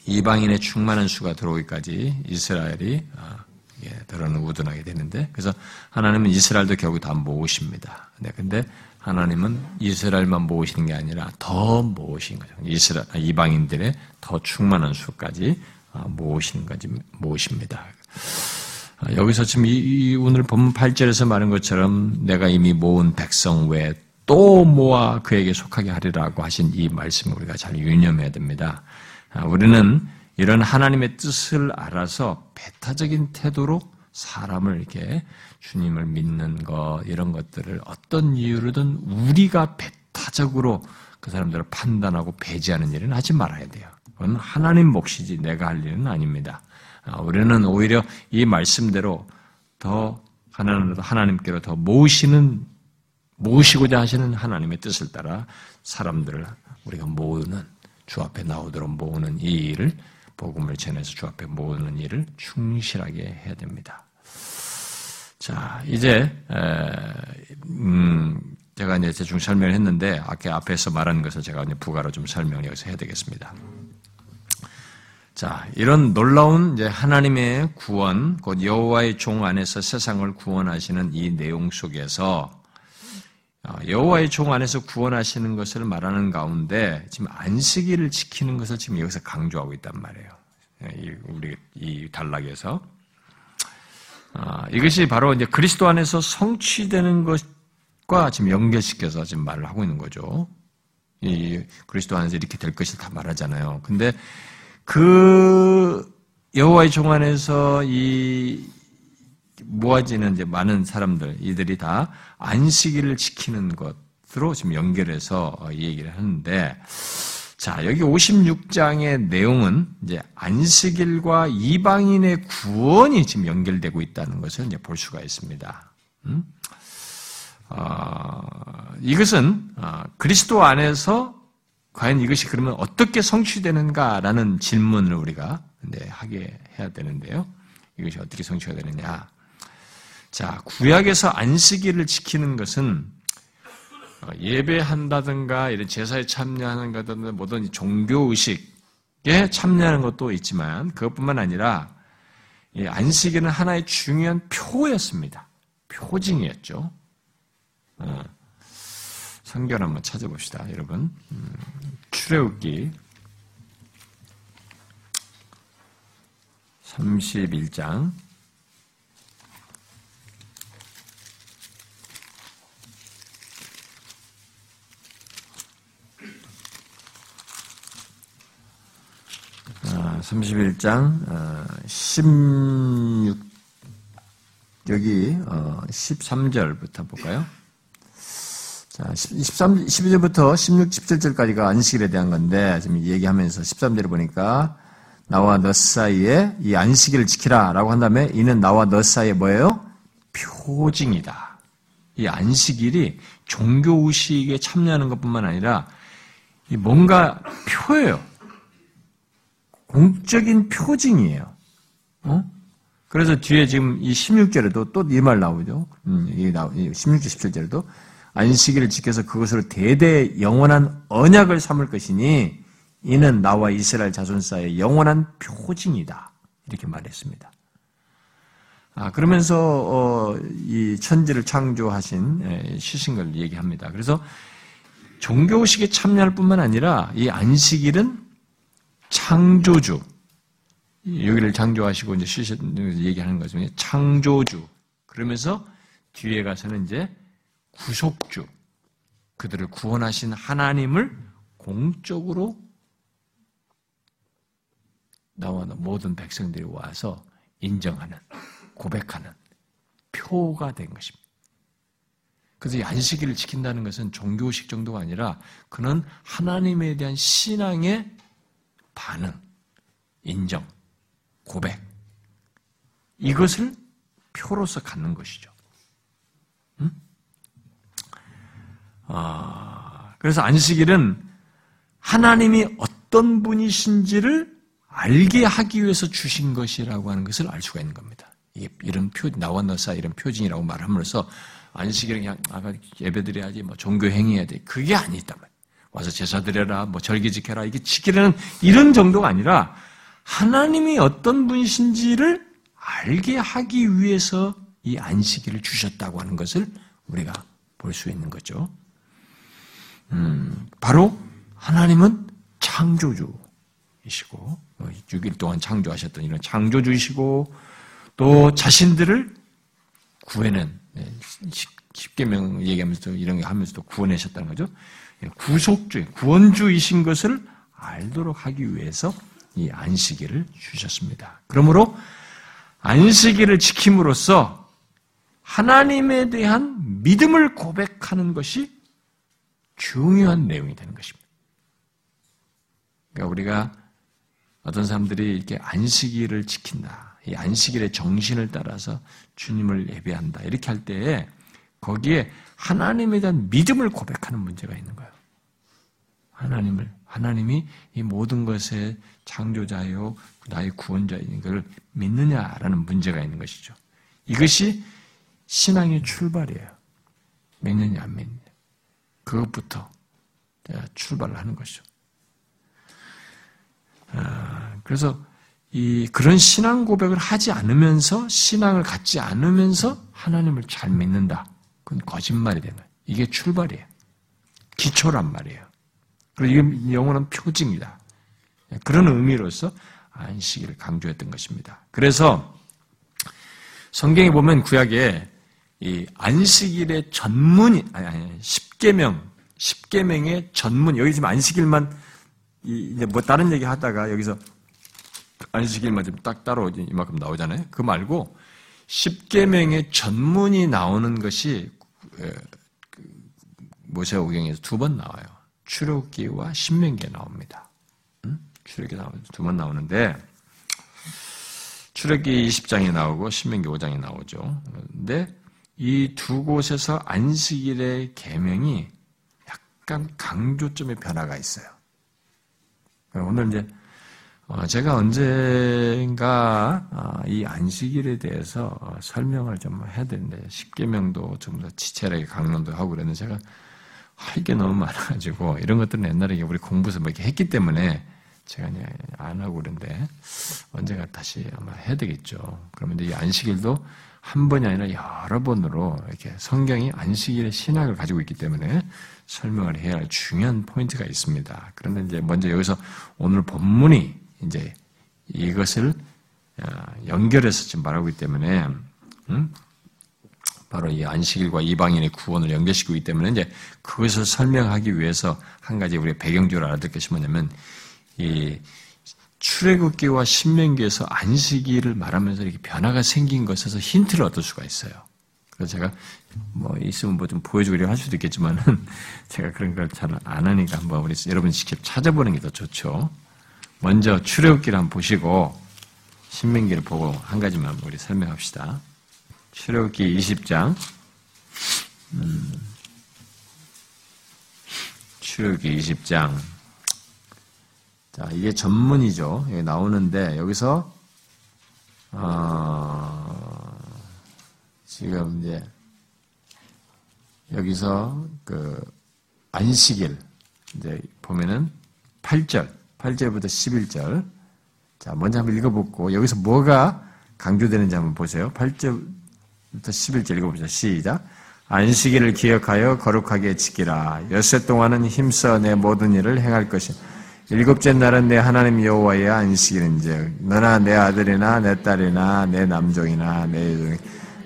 이방인의 충만한 수가 들어오기까지 이스라엘이 들어는 우둔하게 되는데 그래서 하나님은 이스라엘도 결국 다 모으십니다. 네, 근데 하나님은 이스라엘만 모으시는 게 아니라 더 모으신 거죠. 이스라엘 아, 이방인들의 더 충만한 수까지 아, 모으시는 거지 모으십니다. 아, 여기서 지금 이, 오늘 본문 8절에서 말한 것처럼 내가 이미 모은 백성 외에 또 모아 그에게 속하게 하리라고 하신 이 말씀을 우리가 잘 유념해야 됩니다. 우리는 이런 하나님의 뜻을 알아서 배타적인 태도로 사람을 이렇게 주님을 믿는 것, 이런 것들을 어떤 이유로든 우리가 배타적으로 그 사람들을 판단하고 배제하는 일은 하지 말아야 돼요. 그건 하나님 몫이지 내가 할 일은 아닙니다. 아, 우리는 오히려 이 말씀대로 더 하나님, 하나님께로 더 모으시는, 모으시고자 하시는 하나님의 뜻을 따라 사람들을 우리가 모으는, 주 앞에 나오도록 모으는 이 일을 복음을 전해서 주 앞에 모으는 일을 충실하게 해야 됩니다. 자, 이제 음, 제가 이제 대충 설명을 했는데 아까 앞에서 말한 것을 제가 이제 부가로 좀 설명을 여기서 해야 되겠습니다. 자, 이런 놀라운 이제 하나님의 구원, 곧 여호와의 종 안에서 세상을 구원하시는 이 내용 속에서 어, 여호와의 종 안에서 구원하시는 것을 말하는 가운데 지금 안식일을 지키는 것을 지금 여기서 강조하고 있단 말이에요. 예, 우리 이 단락에서 아, 이것이 바로 이제 그리스도 안에서 성취되는 것과 지금 연결시켜서 지금 말을 하고 있는 거죠. 이 그리스도 안에서 이렇게 될 것을 다 말하잖아요. 근데 그 여호와의 종 안에서 이 모아지는 이제 많은 사람들, 이들이 다 안식일을 지키는 것으로 지금 연결해서 이 얘기를 하는데, 자, 여기 56장의 내용은 이제 안식일과 이방인의 구원이 지금 연결되고 있다는 것을 이제 볼 수가 있습니다. 음? 어, 이것은 어, 그리스도 안에서 과연 이것이 그러면 어떻게 성취되는가라는 질문을 우리가 네, 하게 해야 되는데요. 이것이 어떻게 성취가 되느냐? 자, 구약에서 안식일을 지키는 것은 어, 예배한다든가 이런 제사에 참여하는 것든 모든 종교 의식에 참여하는 것도 있지만 그것뿐만 아니라 안식일은 하나의 중요한 표였습니다. 표징이었죠. 어, 성경 한번 찾아봅시다, 여러분. 음, 출애굽기 31장 31장 16 어, 여기 13절부터 어, 볼까요? 자, 13, 12절부터 16, 17절까지가 안식일에 대한 건데 지금 얘기하면서 13절을 보니까 나와 너 사이에 이 안식일을 지키라라고 한 다음에 이는 나와 너 사이에 뭐예요? 표징이다. 이 안식일이 종교 의식에 참여하는 것뿐만 아니라 뭔가 표예요. 공적인 표징이에요. 어? 그래서 뒤에 지금 이 16절에도 또 이 말 나오죠. 음, 이 16절, 17절에도 안식일을 지켜서 그것으로 대대 영원한 언약을 삼을 것이니 이는 나와 이스라엘 자손 사이의 영원한 표징이다. 이렇게 말했습니다. 아, 그러면서 어, 이 천지를 창조하신 시신걸 얘기합니다. 그래서 종교식에 참여할 뿐만 아니라 이 안식일은 창조주. 여기를 창조하시고 이제 쉬시 얘기하는 거죠. 창조주. 그러면서 뒤에 가서는 이제 구속주. 그들을 구원하신 하나님을 공적으로 나와 모든 백성들이 와서 인정하는, 고백하는 표가 된 것입니다. 그래서 이 안식일을 지킨다는 것은 종교식 정도가 아니라 그는 하나님에 대한 신앙의 반응, 인정, 고백. 이것을 표로서 갖는 것이죠. 음? 아, 그래서 안식일은 하나님이 어떤 분이신지를 알게 하기 위해서 주신 것이라고 하는 것을 알 수가 있는 겁니다. 이런 표, 나와 너사 이런 표징이라고 말함으로써 안식일은 그냥 아, 예배 드려야지, 뭐 종교 행위해야 돼. 그게 아니단 말이에요. 와서 제사 드려라, 뭐 절기 지켜라, 이게 지키려는 이런 정도가 아니라 하나님이 어떤 분이신지를 알게 하기 위해서 이 안식일을 주셨다고 하는 것을 우리가 볼 수 있는 거죠. 음, 바로 하나님은 창조주이시고 6일 어, 동안 창조하셨던 이런 창조주이시고 또 자신들을 구해낸 네, 십계명 얘기하면서 이런 거 하면서도 구원하셨다는 거죠. 예, 구속주, 구원주이신 것을 알도록 하기 위해서 이 안식일을 주셨습니다. 그러므로 안식일을 지킴으로써 하나님에 대한 믿음을 고백하는 것이 중요한 내용이 되는 것입니다. 그러니까 우리가 어떤 사람들이 이렇게 안식일을 지킨다. 이 안식일의 정신을 따라서 주님을 예배한다. 이렇게 할 때에 거기에 하나님에 대한 믿음을 고백하는 문제가 있는 거예요. 하나님을, 하나님이 이 모든 것의 창조자요, 나의 구원자인 걸 믿느냐라는 문제가 있는 것이죠. 이것이 신앙의 출발이에요. 믿느냐, 안 믿느냐. 그것부터 출발을 하는 것이죠. 아, 그래서 이 그런 신앙 고백을 하지 않으면서 신앙을 갖지 않으면서 하나님을 잘 믿는다. 그건 거짓말이 되는 거예요. 이게 출발이에요. 기초란 말이에요. 그리고 이게 영원한 표징이다. 그런 의미로서 안식일을 강조했던 것입니다. 그래서 성경에 보면 구약에 이 안식일의 전문이 아니 아니 십계명 십계명의 전문 여기 지금 안식일만 이제 뭐 다른 얘기 하다가 여기서 안식일만 좀 딱 따로 이만큼 나오잖아요. 그 말고 십계명의 전문이 나오는 것이 그 모세오경에서 두 번 나와요. 출애굽기와 신명기에 나옵니다. 응? 출애굽기 두 번 나오는데 출애굽기 20장에 나오고 신명기 5장에 나오죠. 근데 이 두 곳에서 안식일의 계명이 약간 강조점의 변화가 있어요. 오늘 이제 어, 제가 언젠가 어, 이 안식일에 대해서 어, 설명을 좀 해야 되는데 십계명도 좀 더 지체하게 강론도 하고 그랬는데 제가 할 게 너무 많아가지고 이런 것들은 옛날에 우리 공부에서 뭐 이렇게 했기 때문에 제가 안 하고 그런데 언젠가 다시 아마 해야 되겠죠. 그러면 이제 이 안식일도 한 번이 아니라 여러 번으로 이렇게 성경이 안식일의 신학을 가지고 있기 때문에 설명을 해야 할 중요한 포인트가 있습니다. 그런데 이제 먼저 여기서 오늘 본문이 이제 이것을 어, 연결해서 지금 말하고 있기 때문에 음? 바로 이 안식일과 이방인의 구원을 연결시키고 있기 때문에 이제 그것을 설명하기 위해서 한 가지 우리가 배경적으로 알아둘 것이 뭐냐면 이 출애굽기와 신명기에서 안식일을 말하면서 이렇게 변화가 생긴 것에서 힌트를 얻을 수가 있어요. 그래서 제가 뭐 있으면 뭐 좀 보여주려고 할 수도 있겠지만은 제가 그런 걸 잘 안 하니까 한번 우리 여러분 직접 찾아보는 게 더 좋죠. 먼저 출애굽기를 한번 보시고 신명기를 보고 한 가지만 우리 설명합시다. 출애굽기 20장 음, 출애굽기 20장 자 이게 전문이죠. 여기 나오는데 여기서 어, 지금 이제 여기서 그 안식일 이제 보면은 8절, 8절부터 11절. 자, 먼저 한번 읽어보고 여기서 뭐가 강조되는지 한번 보세요. 8절부터 11절 읽어보자. 시작. 안식일을 기억하여 거룩하게 지키라. 엿새 동안은 힘써 내 모든 일을 행할 것이. 일곱째 날은 내 하나님 여호와의 안식일인즉 너나 내 아들이나 내 딸이나 내 남종이나 내 여종이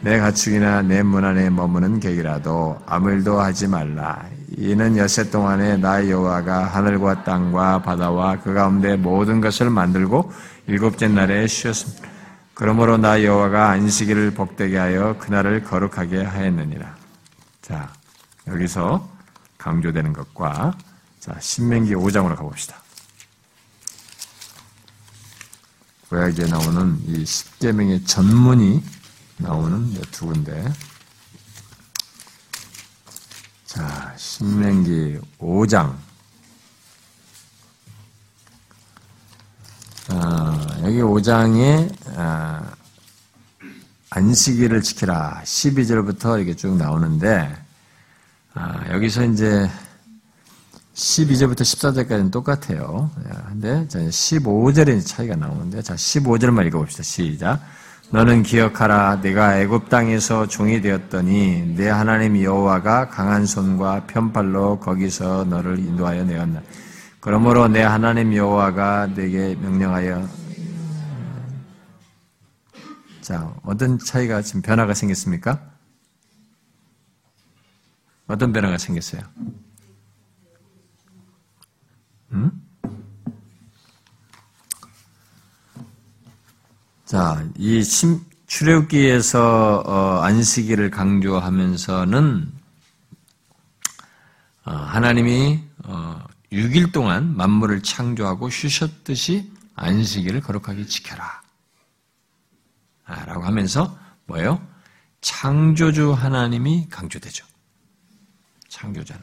내 가축이나 내 문 안에 머무는 객이라도 아무 일도 하지 말라. 이는 여세 동안에 나 여호와가 하늘과 땅과 바다와 그 가운데 모든 것을 만들고 일곱째 날에 쉬었습니다. 그러므로 나 여호와가 안식일을 복되게 하여 그날을 거룩하게 하였느니라. 자, 여기서 강조되는 것과 자, 신명기 5장으로 가봅시다. 구약에 나오는 이 십계명의 전문이 나오는 두 군데. 자, 신명기 5장. 아, 여기 5장에 아, 안식일을 지키라 12절부터 이렇게 쭉 나오는데 아, 여기서 이제 12절부터 14절까지는 똑같아요. 근데 15절에 차이가 나오는데 자 15절만 읽어봅시다. 시작. 너는 기억하라 내가 애굽 땅에서 종이 되었더니 내 하나님 여호와가 강한 손과 편팔로 거기서 너를 인도하여 내었나. 그러므로 내 하나님 여호와가 내게 명령하여 자 어떤 차이가 지금 변화가 생겼습니까? 어떤 변화가 생겼어요? 음? 자, 이 출애굽기에서 어, 안식일을 강조하면서는 어, 하나님이 어, 6일 동안 만물을 창조하고 쉬셨듯이 안식일을 거룩하게 지켜라. 아, 라고 하면서 뭐예요? 창조주 하나님이 강조되죠. 창조자는.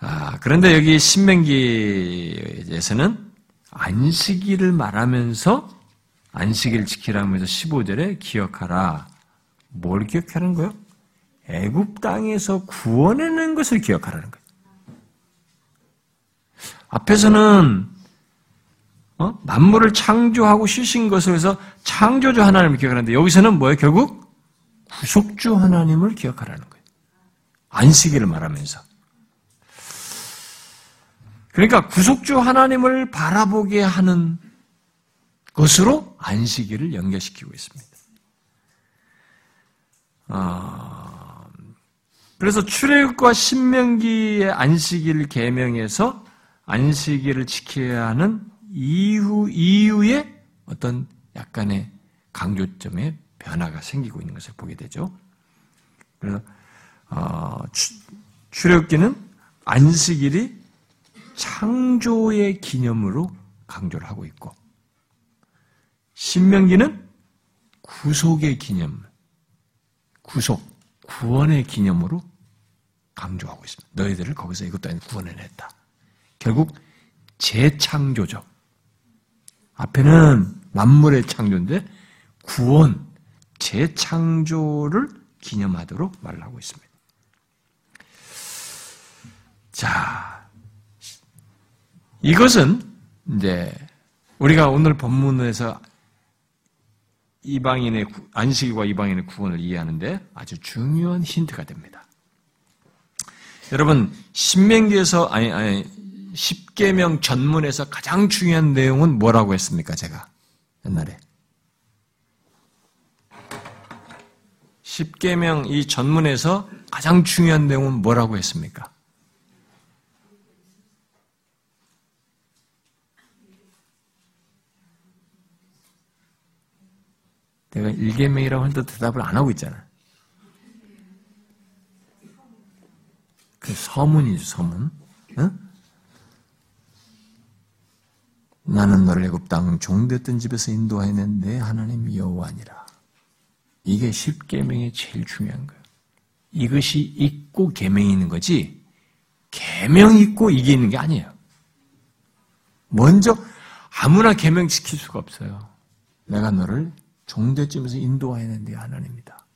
아, 그런데 여기 신명기에서는 안식일을 말하면서 안식일 지키라면서 15절에 기억하라. 뭘 기억하는 거요? 애굽 땅에서 구원해낸 것을 기억하라는 거예요. 앞에서는 어? 만물을 창조하고 쉬신 것을 해서 창조주 하나님을 기억하는데 여기서는 뭐예요? 결국 구속주 하나님을 기억하라는 거예요. 안식일을 말하면서. 그러니까 구속주 하나님을 바라보게 하는 것으로 안식일을 연결시키고 있습니다. 어, 그래서 출애굽과 신명기의 안식일 계명에서 안식일을 지켜야 하는 이후 이후에 어떤 약간의 강조점의 변화가 생기고 있는 것을 보게 되죠. 그래서 어, 출애굽기는 안식일이 창조의 기념으로 강조를 하고 있고 신명기는 구속의 기념, 구속, 구원의 기념으로 강조하고 있습니다. 너희들을 거기서 이것도 아니고 구원해냈다. 결국 재창조죠. 앞에는 만물의 창조인데 구원, 재창조를 기념하도록 말을 하고 있습니다. 자, 이것은 이제 우리가 오늘 본문에서 이방인의 안식일과 이방인의 구원을 이해하는데 아주 중요한 힌트가 됩니다. 여러분 신명기에서 아니 아니 십계명 전문에서 가장 중요한 내용은 뭐라고 했습니까? 제가 옛날에 십계명 이 전문에서 가장 중요한 내용은 뭐라고 했습니까? 내가 일개명이라고 하는데 대답을 안 하고 있잖아. 그 서문이죠, 서문. 응? 나는 너를 애굽 땅 종됐던 집에서 인도하여낸 내 하나님 여호와니라. 이게 십계명의 제일 중요한 거예요. 이것이 있고 계명이 있는 거지 계명 있고 이게 있는 게 아니에요. 먼저 아무나 계명 지킬 수가 없어요. 내가 너를 종대쯤에서 인도해야 되는데 하나님입니다.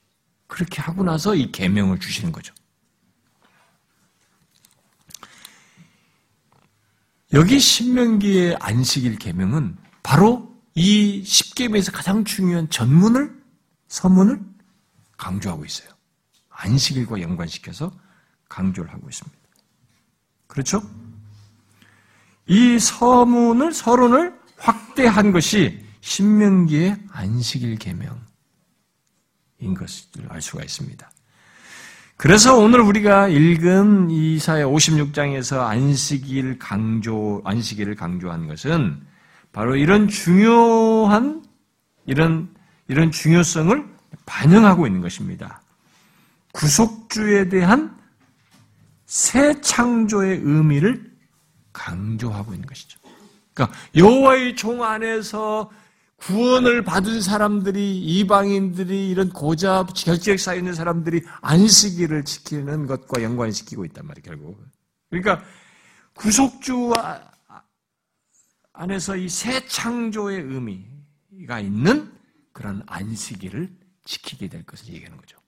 그렇게 하고 나서 이 계명을 주시는 거죠. 여기 신명기의 안식일 계명은 바로 이 십계명에서 가장 중요한 전문을 서문을 강조하고 있어요. 안식일과 연관시켜서 강조를 하고 있습니다. 그렇죠? 이 서문을 서론을 확대한 것이 신명기의 안식일 계명인 것을 알 수가 있습니다. 그래서 오늘 우리가 읽은 이사야 56장에서 안식일 강조, 안식일을 강조한 것은 바로 이런 중요한, 이런, 이런 중요성을 반영하고 있는 것입니다. 구속주에 대한 새 창조의 의미를 강조하고 있는 것이죠. 그러니까 여호와의 종 안에서 구원을 받은 사람들이 이방인들이 이런 고자 결제에 쌓여 있는 사람들이 안식일을 지키는 것과 연관시키고 있단 말이에요 결국. 그러니까 구속주 안에서 이 새 창조의 의미가 있는 그런 안식일을 지키게 될 것을 얘기하는 거죠.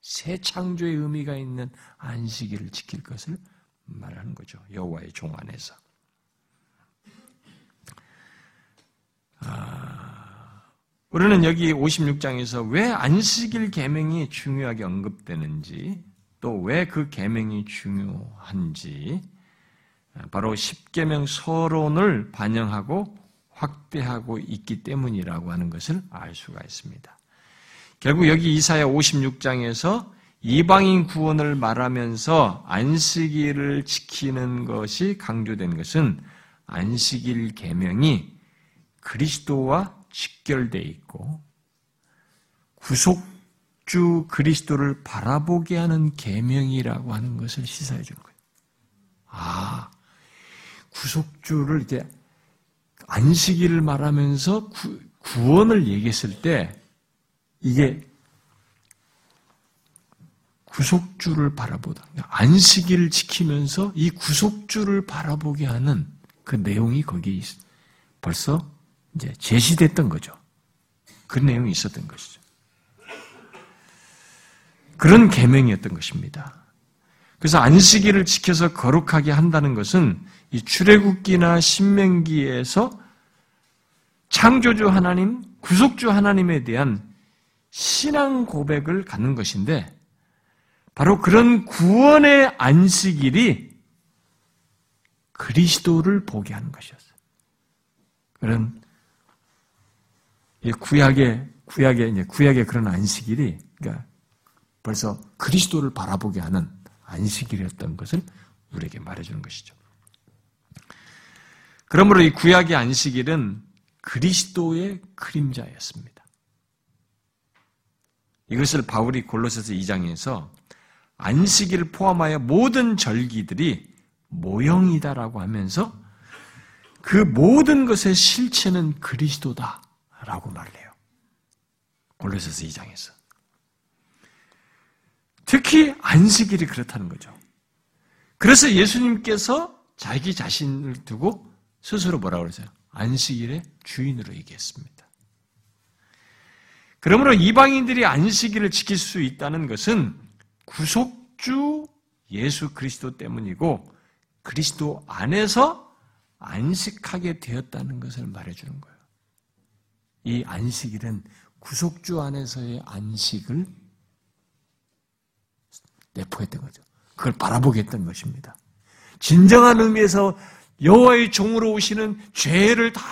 새 창조의 의미가 있는 안식일을 지킬 것을 말하는 거죠. 여호와의 종 안에서. 아, 우리는 여기 56장에서 왜 안식일 계명이 중요하게 언급되는지 또 왜 그 계명이 중요한지 바로 십계명 서론을 반영하고 확대하고 있기 때문이라고 하는 것을 알 수가 있습니다. 결국 여기 이사야 56장에서 이방인 구원을 말하면서 안식일을 지키는 것이 강조된 것은 안식일 계명이 그리스도와 직결되어 있고 구속주 그리스도를 바라보게 하는 계명이라고 하는 것을 시사해 준 거예요. 아, 구속주를 이렇게 안식일을 말하면서 구, 구원을 얘기했을 때 이게 구속주를 바라보다 안식일을 지키면서 이 구속주를 바라보게 하는 그 내용이 거기 벌써 이제 제시됐던 거죠. 그 내용이 있었던 것이죠. 그런 계명이었던 것입니다. 그래서 안식일을 지켜서 거룩하게 한다는 것은 이 출애굽기나 신명기에서 창조주 하나님, 구속주 하나님에 대한 신앙 고백을 갖는 것인데 바로 그런 구원의 안식일이 그리스도를 보게 하는 것이었어요. 그런 구약의 구약의 이제 구약의 그런 안식일이 그러니까 벌써 그리스도를 바라보게 하는 안식일이었던 것을 우리에게 말해주는 것이죠. 그러므로 이 구약의 안식일은 그리스도의 그림자였습니다. 이것을 바울이 골로새서 2장에서 안식일을 포함하여 모든 절기들이 모형이다라고 하면서 그 모든 것의 실체는 그리스도다 라고 말을 해요. 골로새서 2장에서. 특히 안식일이 그렇다는 거죠. 그래서 예수님께서 자기 자신을 두고 스스로 뭐라고 그러세요? 안식일의 주인으로 얘기했습니다. 그러므로 이방인들이 안식일을 지킬 수 있다는 것은 구속주 예수 그리스도 때문이고 그리스도 안에서 안식하게 되었다는 것을 말해주는 거예요. 이 안식일은 구속주 안에서의 안식을 내포했던 거죠. 그걸 바라보게 했던 것입니다. 진정한 의미에서 여호와의 종으로 오시는 죄를 다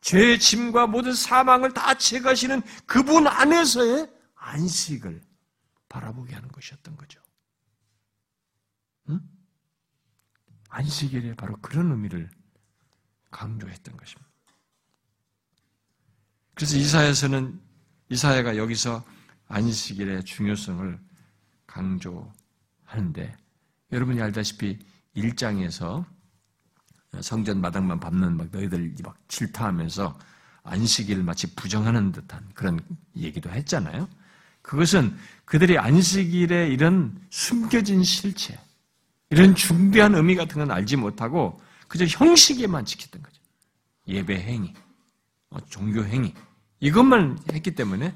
죄의 짐과 모든 사망을 다 채가시는 그분 안에서의 안식을 바라보게 하는 것이었던 거죠. 응? 안식일에 바로 그런 의미를 강조했던 것입니다. 그래서 이사야서는 이사야가 여기서 안식일의 중요성을 강조하는데 여러분이 알다시피 1장에서 성전 마당만 밟는 막 너희들 막 질타하면서 안식일 마치 부정하는 듯한 그런 얘기도 했잖아요. 그것은 그들이 안식일에 이런 숨겨진 실체, 이런 중대한 의미 같은 건 알지 못하고 그저 형식에만 지켰던 거죠. 예배 행위, 어, 종교 행위 이것만 했기 때문에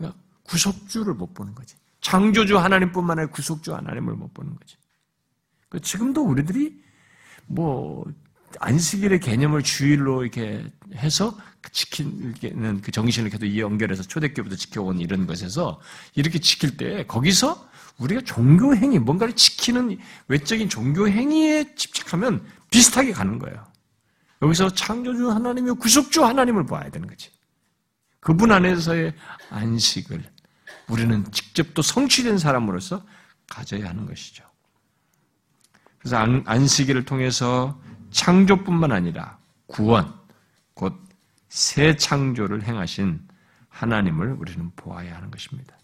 어, 구속주를 못 보는 거지. 창조주 하나님뿐만 아니라 구속주 하나님을 못 보는 거지. 그 지금도 우리들이 뭐 안식일의 개념을 주일로 이렇게 해서 지키는 그 정신을 계속 연결해서 초대교부터 지켜온 이런 것에서 이렇게 지킬 때 거기서 우리가 종교 행위, 뭔가를 지키는 외적인 종교 행위에 집착하면 비슷하게 가는 거예요. 여기서 창조주 하나님이 구속주 하나님을 봐야 되는 거지. 그분 안에서의 안식을 우리는 직접 또 성취된 사람으로서 가져야 하는 것이죠. 그래서 안 식일을 통해서 창조뿐만 아니라 구원, 곧 새 창조를 행하신 하나님을 우리는 보아야 하는 것입니다.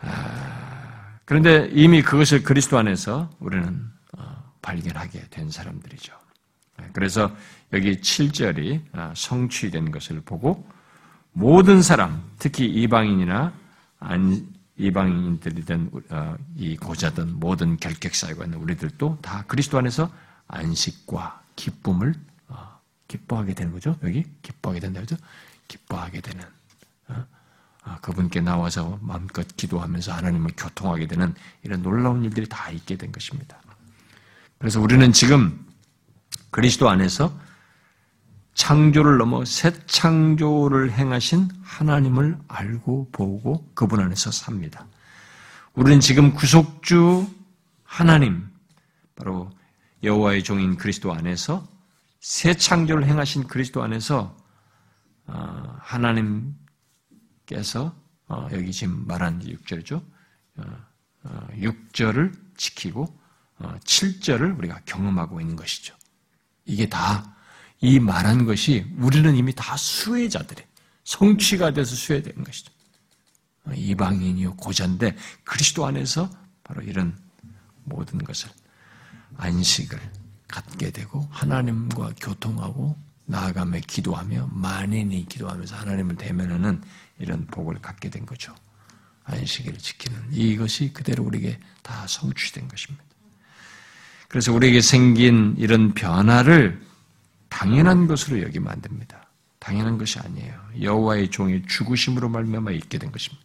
아, 그런데 이미 그것을 그리스도 안에서 우리는 어, 발견하게 된 사람들이죠. 그래서 여기 7절이 아, 성취된 것을 보고 모든 사람, 특히 이방인이나 이방인들이든 어, 이 고자든 모든 결격사유가 있는 우리들도 다 그리스도 안에서 안식과 기쁨을 어, 기뻐하게 되는 거죠. 여기 기뻐하게 된다 그죠? 기뻐하게 되는 어, 아, 그분께 나와서 마음껏 기도하면서 하나님을 교통하게 되는 이런 놀라운 일들이 다 있게 된 것입니다. 그래서 우리는 지금 그리스도 안에서 창조를 넘어 새 창조를 행하신 하나님을 알고 보고 그분 안에서 삽니다. 우리는 지금 구속주 하나님, 바로 여호와의 종인 그리스도 안에서 새 창조를 행하신 그리스도 안에서 어, 하나님께서 어, 여기 지금 말한 6절이죠. 6절을 어, 지키고 7절을 우리가 경험하고 있는 것이죠. 이게 다 이 말한 것이 우리는 이미 다 수혜자들이 성취가 돼서 수혜된 것이죠. 이방인이요 고자인데 그리스도 안에서 바로 이런 모든 것을 안식을 갖게 되고 하나님과 교통하고 나아가며 기도하며 만인이 기도하면서 하나님을 대면하는 이런 복을 갖게 된 거죠. 안식일을 지키는 이것이 그대로 우리에게 다 성취된 것입니다. 그래서 우리에게 생긴 이런 변화를 당연한 것으로 여기면 안 됩니다. 당연한 것이 아니에요. 여호와의 종의 죽으심으로 말미암아 있게 된 것입니다.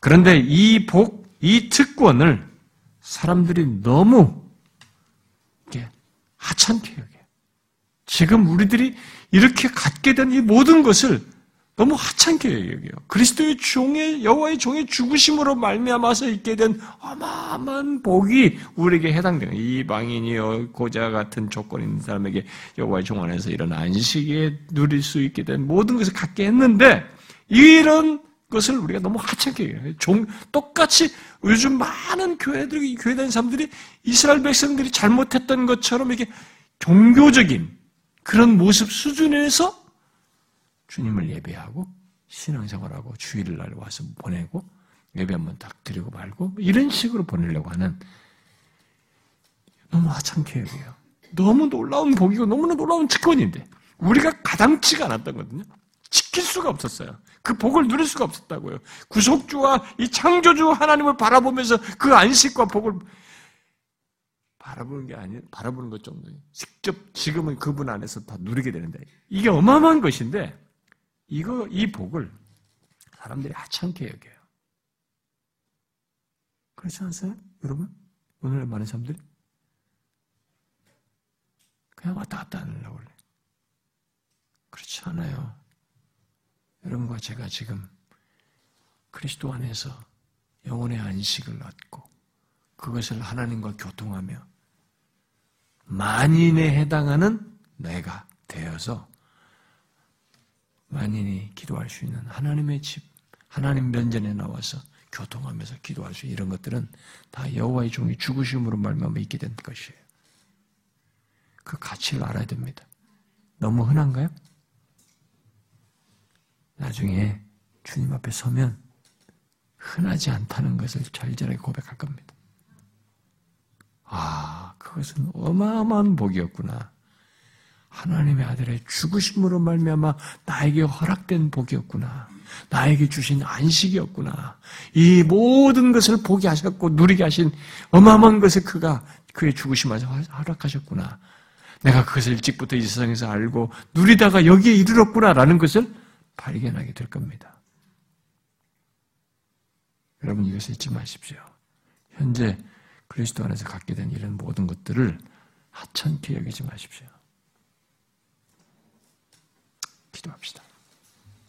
그런데 이 복, 이 특권을 사람들이 너무 하찮게 여겨요. 지금 우리들이 이렇게 갖게 된 이 모든 것을 너무 하찮게 여겨요. 그리스도의 종의 여호와의 종의 죽으심으로 말미암아서 있게 된 어마어마한 복이 우리에게 해당되는 이방인이요 고자 같은 조건 있는 사람에게 여호와의 종 안에서 이런 안식에 누릴 수 있게 된 모든 것을 갖게 했는데 이런 것을 우리가 너무 하찮게 해요. 종, 똑같이 요즘 많은 교회들이, 교회 다니는 사람들이 이스라엘 백성들이 잘못했던 것처럼 이게 종교적인 그런 모습 수준에서 주님을 예배하고 신앙생활하고 주일을 날 와서 보내고 예배 한번 딱 드리고 말고 이런 식으로 보내려고 하는 너무 하찮게 여겨요. 너무 놀라운 복이고 너무나 놀라운 특권인데 우리가 가당치가 않았던 거거든요. 지킬 수가 없었어요. 그 복을 누릴 수가 없었다고요. 구속주와 이 창조주 하나님을 바라보면서 그 안식과 복을 바라보는 게 아니, 바라보는 것 정도. 직접 지금은 그분 안에서 다 누리게 되는데 이게 어마어마한 것인데 이거 이 복을 사람들이 하찮게 여겨요. 그렇지 않으세요, 여러분? 오늘 많은 사람들이 그냥 왔다 갔다 하려고 그래. 그렇지 않아요. 여러분과 제가 지금 그리스도 안에서 영혼의 안식을 얻고 그것을 하나님과 교통하며 만인에 해당하는 내가 되어서 만인이 기도할 수 있는 하나님의 집, 하나님 면전에 나와서 교통하면서 기도할 수 이런 것들은 다 여호와의 종이 죽으심으로 말미암아 있게 된 것이에요. 그 가치를 알아야 됩니다. 너무 흔한가요? 나중에 주님 앞에 서면 흔하지 않다는 것을 절절하게 고백할 겁니다. 아, 그것은 어마어마한 복이었구나. 하나님의 아들의 죽으심으로 말미암아 나에게 허락된 복이었구나. 나에게 주신 안식이었구나. 이 모든 것을 보게 하셨고 누리게 하신 어마어마한 것을 그가 그의 죽으심을 허락하셨구나. 내가 그것을 일찍부터 이 세상에서 알고 누리다가 여기에 이르렀구나라는 것을 발견하게 될 겁니다. 여러분 이것을 잊지 마십시오. 현재 그리스도 안에서 갖게 된 이런 모든 것들을 하찮게 여기지 마십시오. 기도합시다.